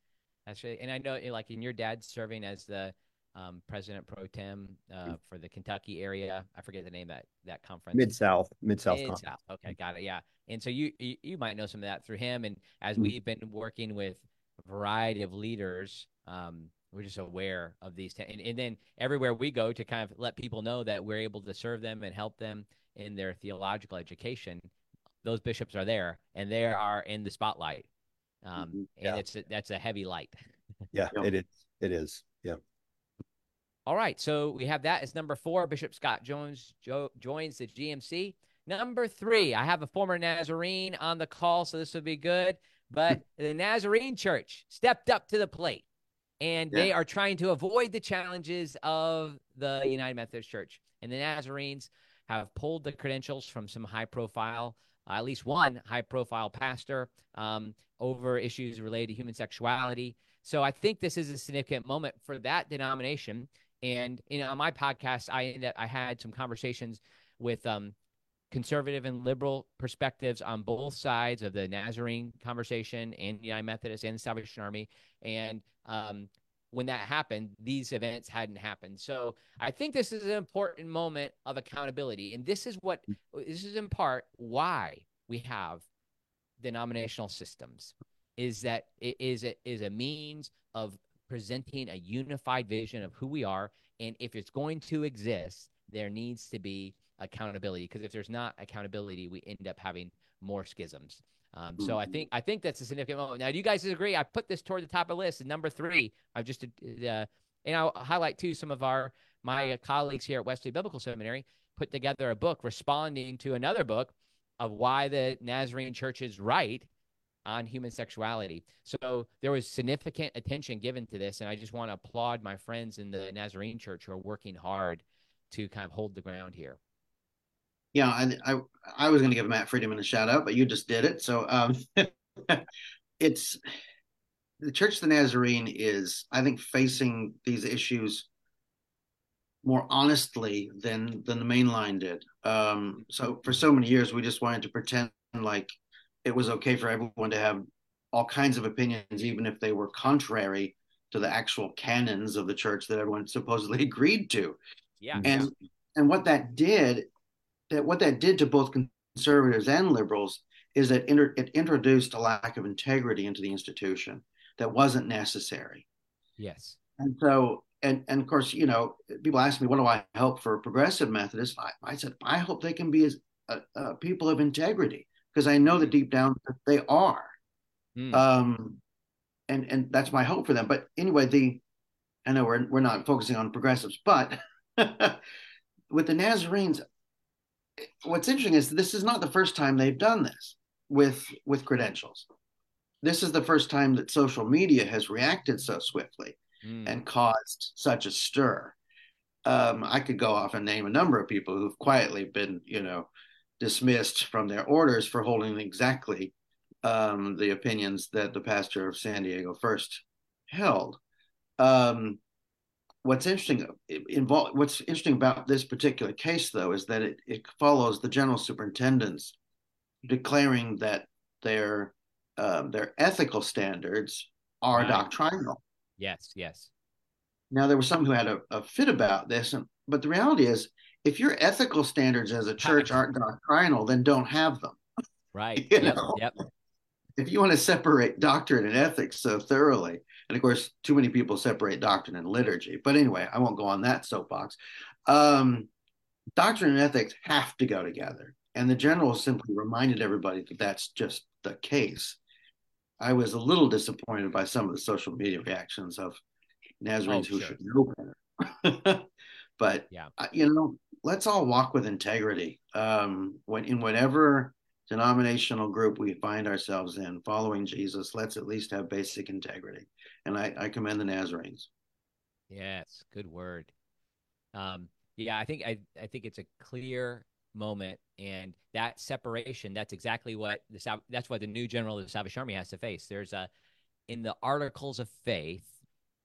That's really, and I know like in your dad serving as the um, president pro tem uh, for the Kentucky area. I forget the name of that that conference. Mid South, Mid South. Okay, got it. Yeah, and so you, you you might know some of that through him, and as Mhm. we've been working with a variety of leaders, um, we're just aware of these, and, and then everywhere we go to kind of let people know that we're able to serve them and help them in their theological education. Those bishops are there, and they are in the spotlight, um, Mhm. and Yeah. it's that's a heavy light. Yeah, Yeah. it is. It is. Yeah. All right, so we have that as number four. Bishop Scott Jones jo- joins the GMC. Number three, I have a former Nazarene on the call, so this will be good. But the Nazarene Church stepped up to the plate, and they are trying to avoid the challenges of the United Methodist Church. And the Nazarenes have pulled the credentials from some high-profile, uh, at least one high-profile pastor, um, over issues related to human sexuality. So I think this is a significant moment for that denomination. And you know, on my podcast, I ended up, I had some conversations with um, conservative and liberal perspectives on both sides of the Nazarene conversation and the United Methodist and the Salvation Army. And um, when that happened, these events hadn't happened. So I think this is an important moment of accountability. And this is what mm. uh, this is in part why we have denominational systems is that it is a, is a means of presenting a unified vision of who we are and if it's going to exist there needs to be accountability because if there's not accountability we end up having more schisms um, so I think I think that's a significant moment. Now, do you guys agree? I put this toward the top of the list. And number three, I've just uh, and I'll highlight too some of our my colleagues here at Wesley Biblical Seminary put together a book responding to another book of why the Nazarene Church is right on human sexuality. So there was significant attention given to this, and I just want to applaud my friends in the Nazarene Church who are working hard to kind of hold the ground here. Yeah, I I, I was going to give Matt Friedeman a shout out, but you just did it. So um, it's the Church of the Nazarene is, I think, facing these issues more honestly than than the main line did. Um, so for so many years, we just wanted to pretend like it was okay for everyone to have all kinds of opinions, even if they were contrary to the actual canons of the church that everyone supposedly agreed to. Yeah. And and what that did, that what that did to both conservatives and liberals is that inter- it introduced a lack of integrity into the institution that wasn't necessary. Yes. And so, and and of course, you know, people ask me, what do I hope for progressive Methodists? I, I said, I hope they can be as uh, uh, people of integrity because I know that deep down that they are. Mm. Um, and and that's my hope for them. But anyway, the I know we're we're not focusing on progressives, but with the Nazarenes, what's interesting is this is not the first time they've done this with with credentials. This is the first time that social media has reacted so swiftly Mm. and caused such a stir. Um, I could go off and name a number of people who've quietly been, you know, dismissed from their orders for holding exactly um, the opinions that the pastor of San Diego first held. Um, what's interesting involved what's interesting about this particular case though is that it, it follows the general superintendent's declaring that their um, their ethical standards are Right. doctrinal Yes. Yes. now there were some who had a, a fit about this and, but the reality is if your ethical standards as a church aren't doctrinal then don't have them Right. You yep. know? Yep. if you want to separate doctrine and ethics so thoroughly, and of course, too many people separate doctrine and liturgy. But anyway, I won't go on that soapbox. Um, doctrine and ethics have to go together, and the general simply reminded everybody that that's just the case. I was a little disappointed by some of the social media reactions of Nazarenes oh, who sure. should know better. but yeah, you know, let's all walk with integrity. Um, when in whatever denominational group we find ourselves in, following Jesus, let's at least have basic integrity. And I, I commend the Nazarenes. Yes, good word. Um, yeah, I think I, I think it's a clear moment, and that separation. That's exactly what the that's what the new general of the Salvation Army has to face. There's a in the articles of faith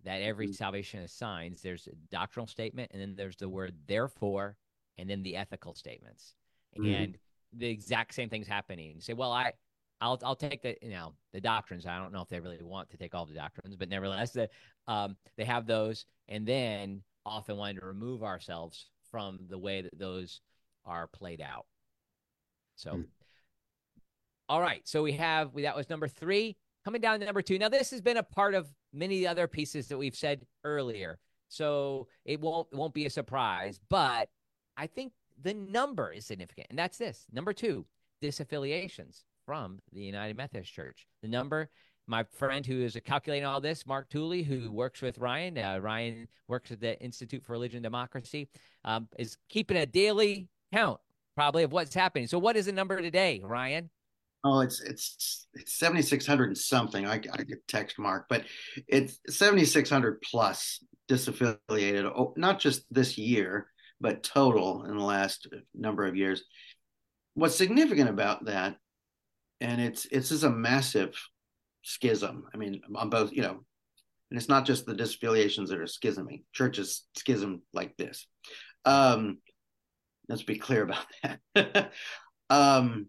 that every mm-hmm. salvation signs. There's a doctrinal statement, and then there's the word therefore, and then the ethical statements, mm-hmm. and the exact same things happening. You say, well, I I'll I'll take the you know the doctrines. I don't know if they really want to take all the doctrines, but nevertheless, the, um, they have those, and then often wanting to remove ourselves from the way that those are played out. So, mm. all right. So we have that was number three. Coming down to number two. Now this has been a part of many other pieces that we've said earlier, so it won't it won't be a surprise. But I think the number is significant, and that's this number two: disaffiliations from the United Methodist Church. The number my friend who is calculating all this, Mark Tooley, who works with Ryan. Uh, Ryan works at the Institute for Religion and Democracy, um, is keeping a daily count probably of what's happening. So, what is the number today, Ryan? Oh, it's it's it's seventy six hundred and something. I I could text Mark, but it's seventy six hundred plus disaffiliated. Oh, not just this year, but total in the last number of years. What's significant about that, and it's it's just a massive schism. I mean, on both, you know, and it's not just the disaffiliations that are schisming. Churches schism like this. Um, let's be clear about that. um,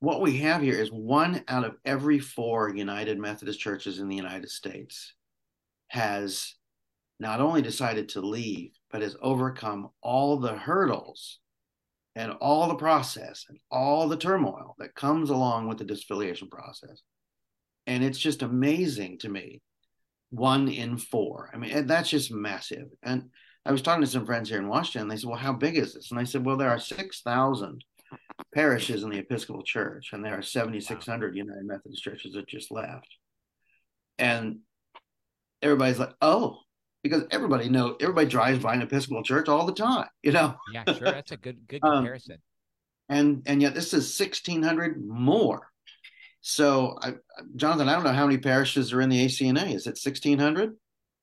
what we have here is one out of every four United Methodist churches in the United States has not only decided to leave, but has overcome all the hurdles and all the process and all the turmoil that comes along with the disaffiliation process. And it's just amazing to me one in four. I mean that's just massive. And i was talking to some friends here in washington they said well how big is this? And i said well there are 6000 parishes in the episcopal church and there are 7600 wow. united methodist churches that just left. And everybody's like oh because everybody know everybody drives by an episcopal church all the time you know yeah sure that's a good good um, comparison um, and and yet this is 1600 more so, I, Jonathan, I don't know how many parishes are in the ACNA. Is it 1,600?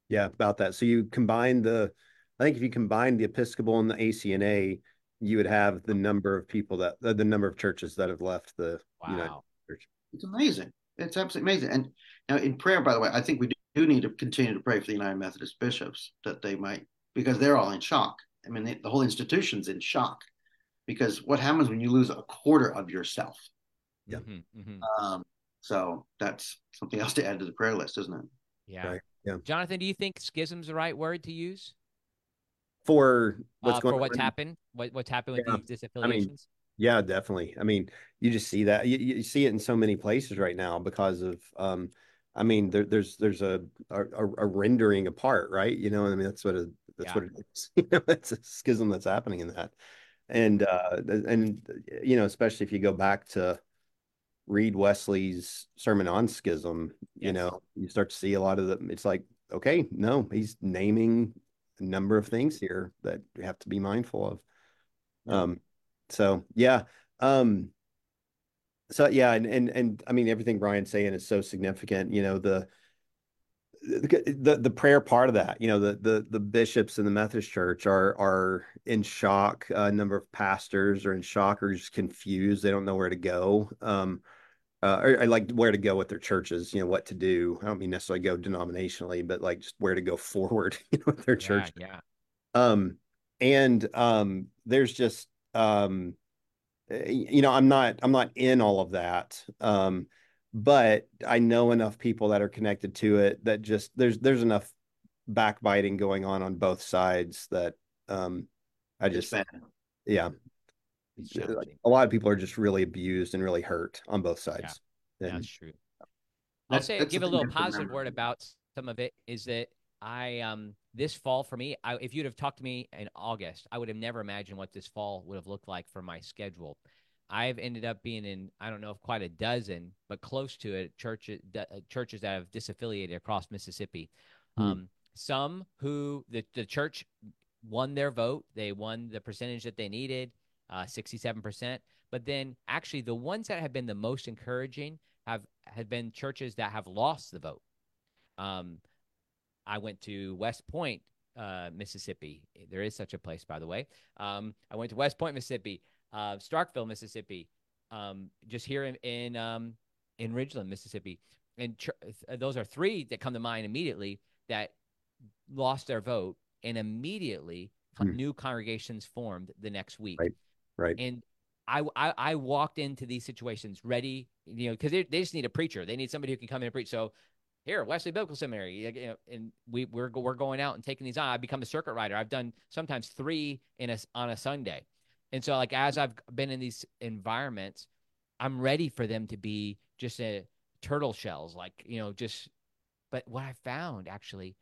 Yeah, about that. So you combine the, I think if you combine the Episcopal and the ACNA, you would have the number of people that, the number of churches that have left the wow. United Church. It's amazing. It's absolutely amazing. And now in prayer, by the way, I think we do need to continue to pray for the United Methodist bishops that they might, because they're all in shock. I mean, the, the whole institution's in shock because what happens when you lose a quarter of yourself? Yeah. Mm-hmm, mm-hmm. Um, so that's something else to add to the prayer list, isn't it? Yeah. Right. Yeah. Jonathan, do you think schism's the right word to use? For what's uh, going for what's on? happened? What, what's happened with yeah. these disaffiliations? I mean, yeah, definitely. I mean, you just see that you, you see it in so many places right now because of um I mean, there, there's there's a, a, a rendering apart, right? You know, I mean, that's what it, that's yeah. what it is. You know, it's a schism that's happening in that, and uh, and you know, especially if you go back to read Wesley's sermon on schism, yes. you know, you start to see a lot of the, it's like, okay, no, he's naming a number of things here that we have to be mindful of. Um, so yeah. Um, so yeah, and, and, and I mean, everything Ryan's saying is so significant, you know, the, the, the prayer part of that, you know, the the the bishops in the Methodist Church are are in shock. A number of pastors are in shock or just confused. They don't know where to go. Um, uh, or, or, like where to go with their churches, you know, what to do. I don't mean necessarily go denominationally, but like just where to go forward, you know, with their church. Yeah. Um, and um, there's just um, you know, I'm not I'm not in all of that. Um, but I know enough people that are connected to it that just there's there's enough backbiting going on on both sides that um, I just yeah a lot of people are just really abused and really hurt on both sides. Yeah, and, that's true. I'll say give a little positive word about some of it is that I um this fall for me, I, if you'd have talked to me in August, I would have never imagined what this fall would have looked like for my schedule. I've ended up being in I don't know if quite a dozen, but close to it churches uh, churches that have disaffiliated across Mississippi. Mm. Um, some who the the church won their vote, they won the percentage that they needed, uh, sixty-seven percent. But then actually, the ones that have been the most encouraging have have been churches that have lost the vote. Um, I went to West Point, uh, Mississippi. There is such a place, by the way. Um, I went to West Point, Mississippi, uh, Starkville, Mississippi, um, just here in in, um, in Ridgeland, Mississippi, and ch- those are three that come to mind immediately that lost their vote, and immediately hmm. new congregations formed the next week. Right. Right. And I, I, I walked into these situations ready, you know, because they, they just need a preacher. They need somebody who can come in and preach. So here, Wesley Biblical Seminary, and we we're we're going out and taking these on. I become a circuit rider. I've done sometimes three in a on a Sunday, and so like as I've been in these environments, I'm ready for them to be just a turtle shells, like you know, just. But what I found actually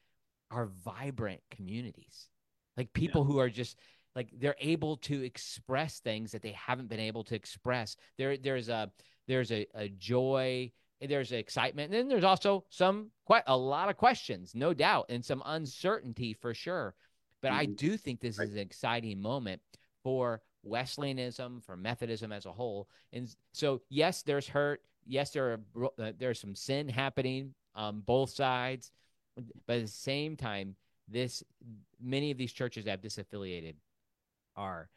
are vibrant communities, like people yeah. who are just like they're able to express things that they haven't been able to express. There, there's a there's a, a joy, there's excitement, and then there's also some quite a lot of questions, no doubt, and some uncertainty for sure. But mm-hmm. I do think this right. is an exciting moment for Wesleyanism, for Methodism as a whole. And so, yes, there's hurt. Yes, there are uh, there's some sin happening on both sides, but at the same time, this many of these churches that have disaffiliated are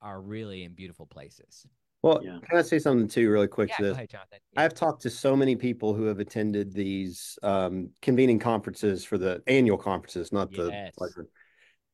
are really in beautiful places. Well, yeah. can I say something too, really quick yeah, to this? Ahead, yeah. I've talked to so many people who have attended these um, convening conferences for the annual conferences, not the yes.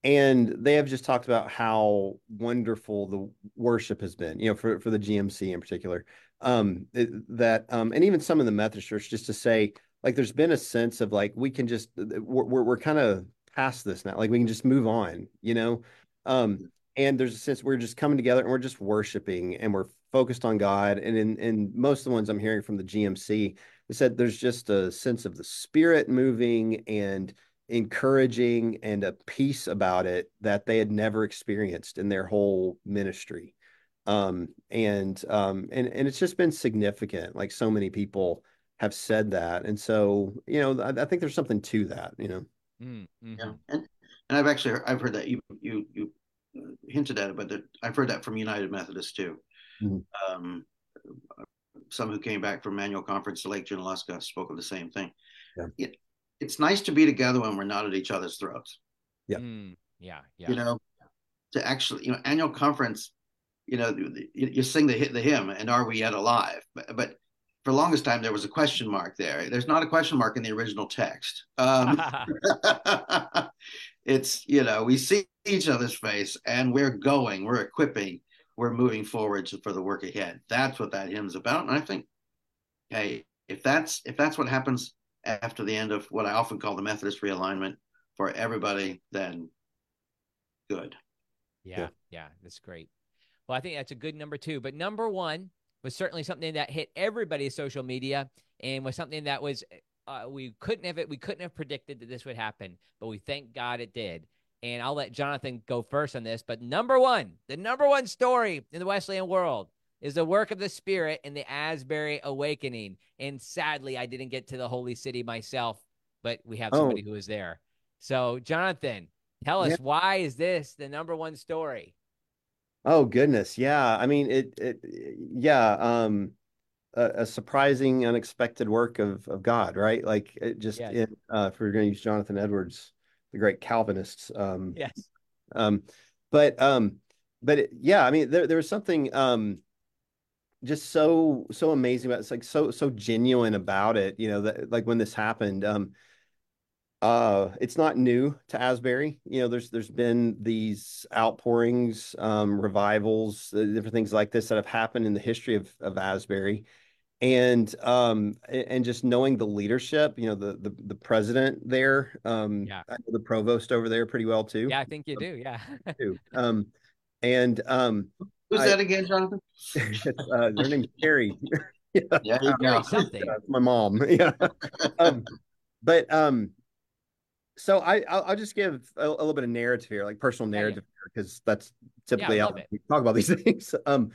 and they have just talked about how wonderful the worship has been. You know, for for the GMC in particular, um, that um, and even some of the Methodist Church, just to say, like, there's been a sense of like we can just we're we're, we're kind of past this now, like we can just move on. You know, um, and there's a sense we're just coming together and we're just worshiping and we're focused on God. And in, in most of the ones I'm hearing from the GMC, they said there's just a sense of the spirit moving and encouraging and a peace about it that they had never experienced in their whole ministry. Um, and um, and and it's just been significant. Like so many people have said that, and so you know, I, I think there's something to that. You know. Mm-hmm. Yeah, and and I've actually I've heard that you you you hinted at it, but I've heard that from United Methodists too. Mm-hmm. Um, some who came back from annual conference to Lake Junaluska spoke of the same thing. Yeah. It, it's nice to be together when we're not at each other's throats. Yeah. Mm, yeah. Yeah. You know, to actually, you know, annual conference, you know, you, you sing the hit the hymn, and are we yet alive? But, but for longest time there was a question mark there. There's not a question mark in the original text. Um, it's you know we see each other's face and we're going, we're equipping, we're moving forward for the work ahead. That's what that hymn's about. And I think, hey, if that's if that's what happens after the end of what I often call the Methodist realignment for everybody, then good. Yeah, yeah, yeah that's great. Well, I think that's a good number two. But number one was certainly something that hit everybody's social media and was something that was uh, we couldn't have it we couldn't have predicted that this would happen, but we thank God it did. And I'll let Jonathan go first on this. But number one, the number one story in the Wesleyan world is the work of the Spirit in the Asbury Awakening. And sadly, I didn't get to the Holy City myself, but we have somebody oh. who was there. So, Jonathan, tell us yeah. why is this the number one story? Oh goodness, yeah. I mean, it, it, yeah. Um, a, a surprising, unexpected work of of God, right? Like it just, yeah. it, uh, if we're going to use Jonathan Edwards, the great Calvinists. Um, yes. Um, but um, but it, yeah, I mean, there there was something um, just so so amazing about it. it's like so so genuine about it. You know, that like when this happened. Um, uh, it's not new to Asbury. You know, there's there's been these outpourings, um, revivals, uh, different things like this that have happened in the history of of Asbury and um and just knowing the leadership you know the the, the president there um yeah the provost over there pretty well too yeah i think you do yeah too. um and um who's I, that again jonathan uh, their name's carrie yeah, yeah you go. something. my mom yeah um but um so I I'll, I'll just give a, a, little bit of narrative here, like personal narrative, because yeah, yeah. that's typically yeah, how we talk about these things. Um,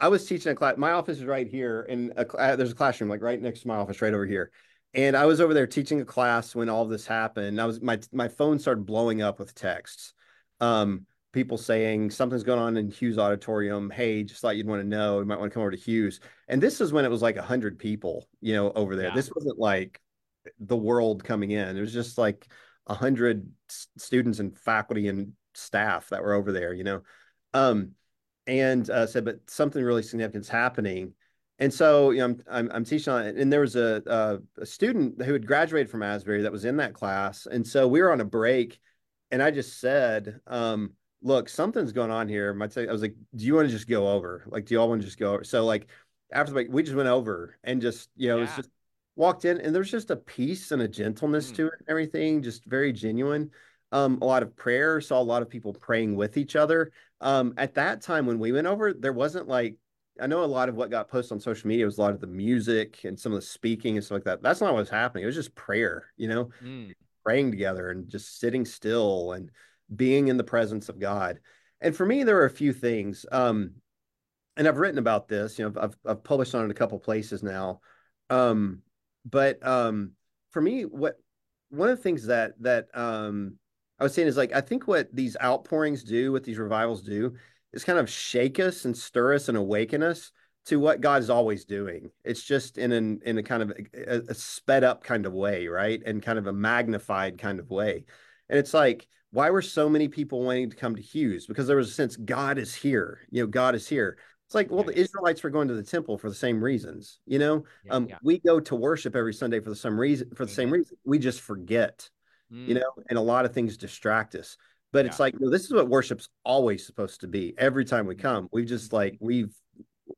I was teaching a class. My office is right here, and a, there's a classroom like right next to my office, right over here. And I was over there teaching a class when all this happened. I was my my phone started blowing up with texts. Um, people saying something's going on in Hughes Auditorium. Hey, just thought you'd want to know. You might want to come over to Hughes. And this is when it was like a hundred people, you know, over there. Yeah. This wasn't like the world coming in. It was just like a hundred students and faculty and staff that were over there, you know. Um, and uh, said, but something really significant is happening. And so, you know, I'm, I'm, I'm teaching on it, and there was a, a, a student who had graduated from Asbury that was in that class, and so we were on a break, and I just said, um, "Look, something's going on here." My I was like, "Do you want to just go over? Like, do y'all want to just go over?" So, like, after the break, we just went over and just, you know, yeah. it's just walked in, and there's just a peace and a gentleness mm. to it, and everything, just very genuine. Um, a lot of prayer, saw a lot of people praying with each other. Um, at that time when we went over, there wasn't like I know a lot of what got posted on social media was a lot of the music and some of the speaking and stuff like that. That's not what was happening. It was just prayer, you know, mm. praying together and just sitting still and being in the presence of God. And for me, there are a few things. Um, and I've written about this, you know, I've, I've published on it a couple places now. Um, but um, for me, what one of the things that that um, I was saying is like I think what these outpourings do, what these revivals do, is kind of shake us and stir us and awaken us to what God is always doing. It's just in an in a kind of a, a, sped up kind of way, right? And kind of a magnified kind of way. And it's like, why were so many people wanting to come to Hughes? Because there was a sense God is here. You know, God is here. It's like, well, the Israelites were going to the temple for the same reasons. You know, yeah, um, yeah. we go to worship every Sunday for the some reason for the same reason. We just forget, mm. you know, and a lot of things distract us. But yeah. it's like, no, this is what worship's always supposed to be. Every time we mm-hmm. come, we just like we've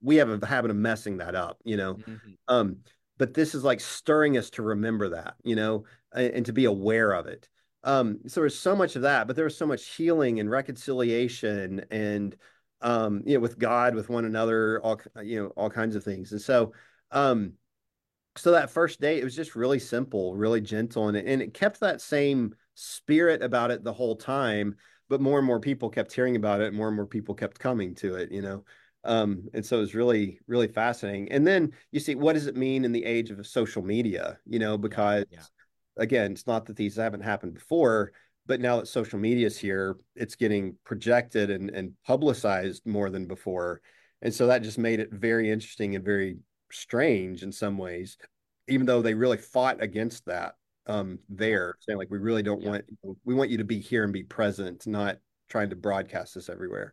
we have a habit of messing that up, you know. Mm-hmm. Um, but this is like stirring us to remember that, you know, and, and to be aware of it. Um, so there's so much of that, but there was so much healing and reconciliation and um, you know, with God, with one another, all you know, all kinds of things. And so um so that first day, it was just really simple, really gentle, and it, and it kept that same spirit about it the whole time. But more and more people kept hearing about it, more and more people kept coming to it, you know. Um, and so it was really, really fascinating. And then you see, what does it mean in the age of social media? You know, because yeah. again, it's not that these haven't happened before, but now that social media is here, it's getting projected and, and publicized more than before. And so that just made it very interesting and very strange in some ways, even though they really fought against that um, there, saying like we really don't yeah. want we want you to be here and be present, not trying to broadcast this everywhere.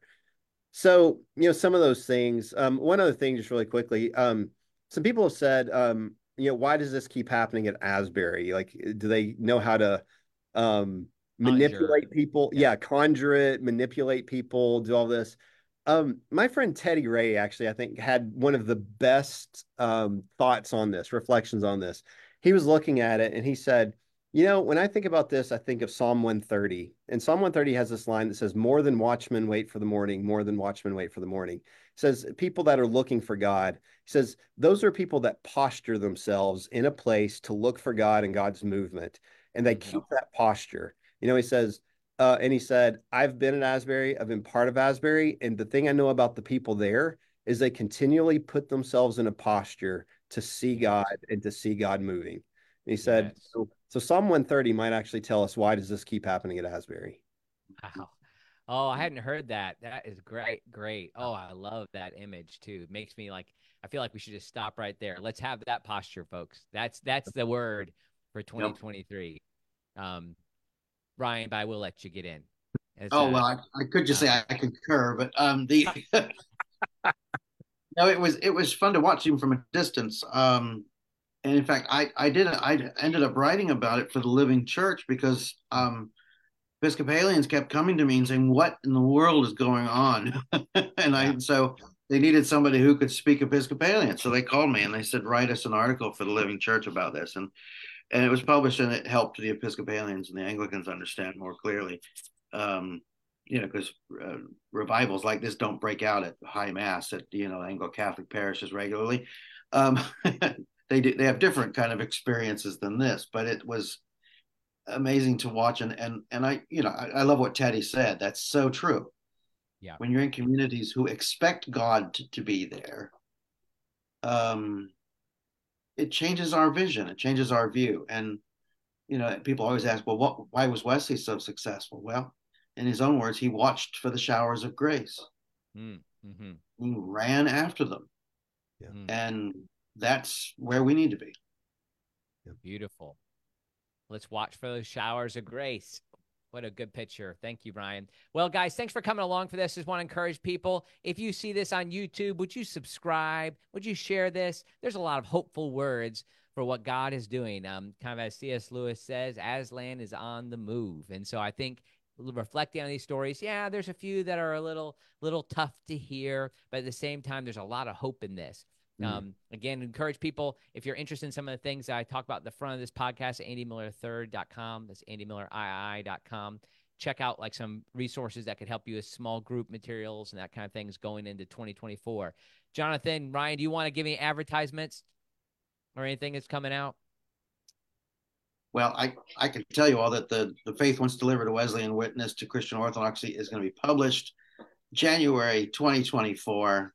So you know some of those things. Um, one other thing, just really quickly, um, some people have said, um, you know, why does this keep happening at Asbury? Like, do they know how to um, manipulate people? Yeah. yeah, conjure it, manipulate people, do all this. Um, my friend Teddy Ray actually, I think, had one of the best um, thoughts on this, reflections on this. He was looking at it and he said, You know, when I think about this, I think of Psalm 130. And Psalm 130 has this line that says, More than watchmen wait for the morning, more than watchmen wait for the morning. It says, People that are looking for God. He says, Those are people that posture themselves in a place to look for God and God's movement. And they keep that posture. You know, he says, uh, and he said, I've been in Asbury, I've been part of Asbury. And the thing I know about the people there is they continually put themselves in a posture to see God and to see God moving. And he said, yes. so, so Psalm 130 might actually tell us why does this keep happening at Asbury? Wow. Oh, I hadn't heard that. That is great. Great. Oh, I love that image too. It makes me like I feel like we should just stop right there. Let's have that posture, folks. That's that's the word for 2023. Yep. Um Ryan, but I will let you get in. As, oh uh, well, I, I, could just uh, say I concur, but um, the no, it was it was fun to watch him from a distance. Um, and in fact, I I did I ended up writing about it for the Living Church because um, Episcopalians kept coming to me and saying, "What in the world is going on?" and I so they needed somebody who could speak Episcopalian, so they called me and they said, "Write us an article for the Living Church about this." And and it was published and it helped the Episcopalians and the Anglicans understand more clearly. Um, you know, because uh, revivals like this don't break out at high mass at you know Anglo Catholic parishes regularly. Um, they do, they have different kind of experiences than this, but it was amazing to watch and and and I you know I, I love what Teddy said. That's so true. Yeah. When you're in communities who expect God to, to be there, um, it changes our vision. It changes our view. And you know, people always ask, well, what? Why was Wesley so successful? Well, in his own words, he watched for the showers of grace. Mm, hmm He ran after them, Yeah. Mm. and that's where we need to be. Beautiful. Let's watch for those showers of grace. What a good picture. Thank you, Ryan. Well, guys, thanks for coming along for this. Just want to encourage people. If you see this on YouTube, would you subscribe? Would you share this? There's a lot of hopeful words for what God is doing. Um, kind of as C.S. Lewis says, Aslan is on the move. And so I think reflecting on these stories, yeah, there's a few that are a little little tough to hear, but at the same time, there's a lot of hope in this. Mhm. Um, again, encourage people if you're interested in some of the things that I talk about at the front of this podcast, andymiller3rd.com. That's andymilleriii.com. Check out like some resources that could help you with small group materials and that kind of things going into 2024. Jonathan, Ryan, do you want to give any advertisements or anything that's coming out? Well, I, I can tell you all that the, the Faith Once Delivered a Wesleyan Witness to Christian Orthodoxy is going to be published January 2024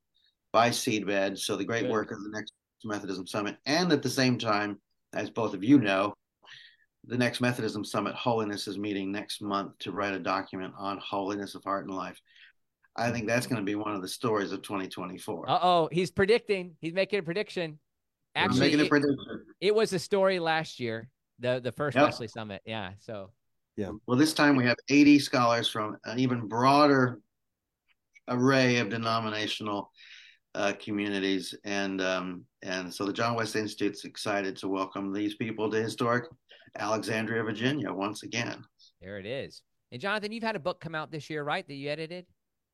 by Seedbed. So the great Good. work of the Next Methodism Summit. And at the same time, as both of you know, the Next Methodism Summit Holiness is meeting next month to write a document on holiness of heart and life. I think that's going to be one of the stories of 2024. Uh oh, he's predicting. He's making a prediction. Actually, making a it, prediction. it was a story last year, the the first Yep. Wesley Summit. Yeah. So Yeah. Well, this time we have 80 scholars from an even broader array of denominational uh, communities, and um, and so the John Wesley Institute's excited to welcome these people to historic Alexandria, Virginia, once again. there it is. And Jonathan, you've had a book come out this year, right? That you edited.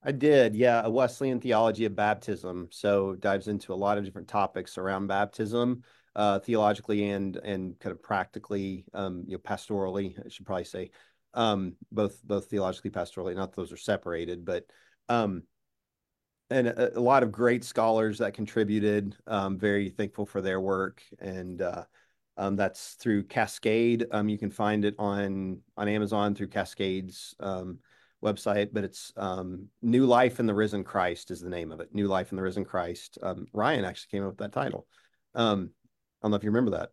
I did, yeah, a Wesleyan theology of baptism. So dives into a lot of different topics around baptism, uh, theologically and and kind of practically, um, you know, pastorally. I should probably say, um, both both theologically, pastorally. Not that those are separated, but um, and a, a lot of great scholars that contributed. Um, very thankful for their work, and uh, um, that's through Cascade. Um, you can find it on on Amazon through Cascade's um, website, but it's um, New Life in the Risen Christ is the name of it. New Life in the Risen Christ. Um, Ryan actually came up with that title. Um, I don't know if you remember that.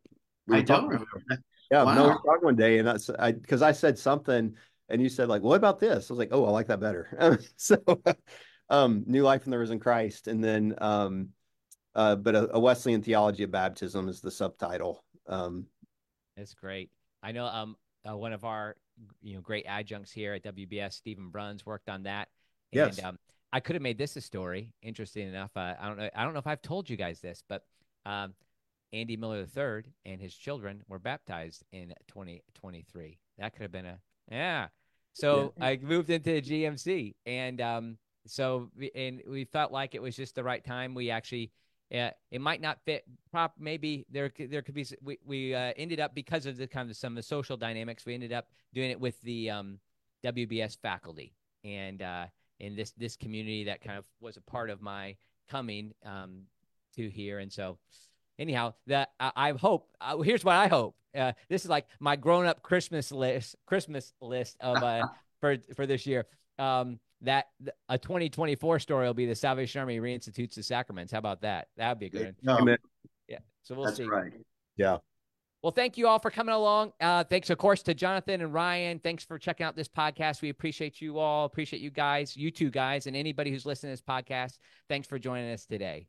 We I don't remember. that. yeah, no, we Wow. were talking one day, and that's I because I said something, and you said like, "What about this?" I was like, "Oh, I like that better." so, um, New Life in the Risen Christ, and then, um, uh, but a, a Wesleyan theology of baptism is the subtitle. Um, That's great. I know um uh, one of our you know great adjuncts here at WBS, Stephen Bruns, worked on that. And Yes. um, I could have made this a story. Interesting enough, uh, I don't know. I don't know if I've told you guys this, but um, Andy Miller III and his children were baptized in 2023. That could have been a yeah. So I moved into the GMC, and um, so we- and we felt like it was just the right time. We actually uh, it might not fit prop maybe there could- there could be we, we uh, ended up because of the kind of some of the social dynamics we ended up doing it with the um, WBS faculty. And uh, in this this community that kind of was a part of my coming um, to here. And so anyhow that I, I hope uh, here's what I hope. Uh, this is like my grown up Christmas list Christmas list of uh, for for this year. Um, that a 2024 story will be the Salvation Army reinstitutes the sacraments. How about that? That would be a good. No, Amen. Yeah. So we'll that's see. right. yeah. Well, thank you all for coming along. Uh, thanks, of course, to Jonathan and Ryan. Thanks for checking out this podcast. We appreciate you all. Appreciate you guys, you two guys, and anybody who's listening to this podcast. Thanks for joining us today.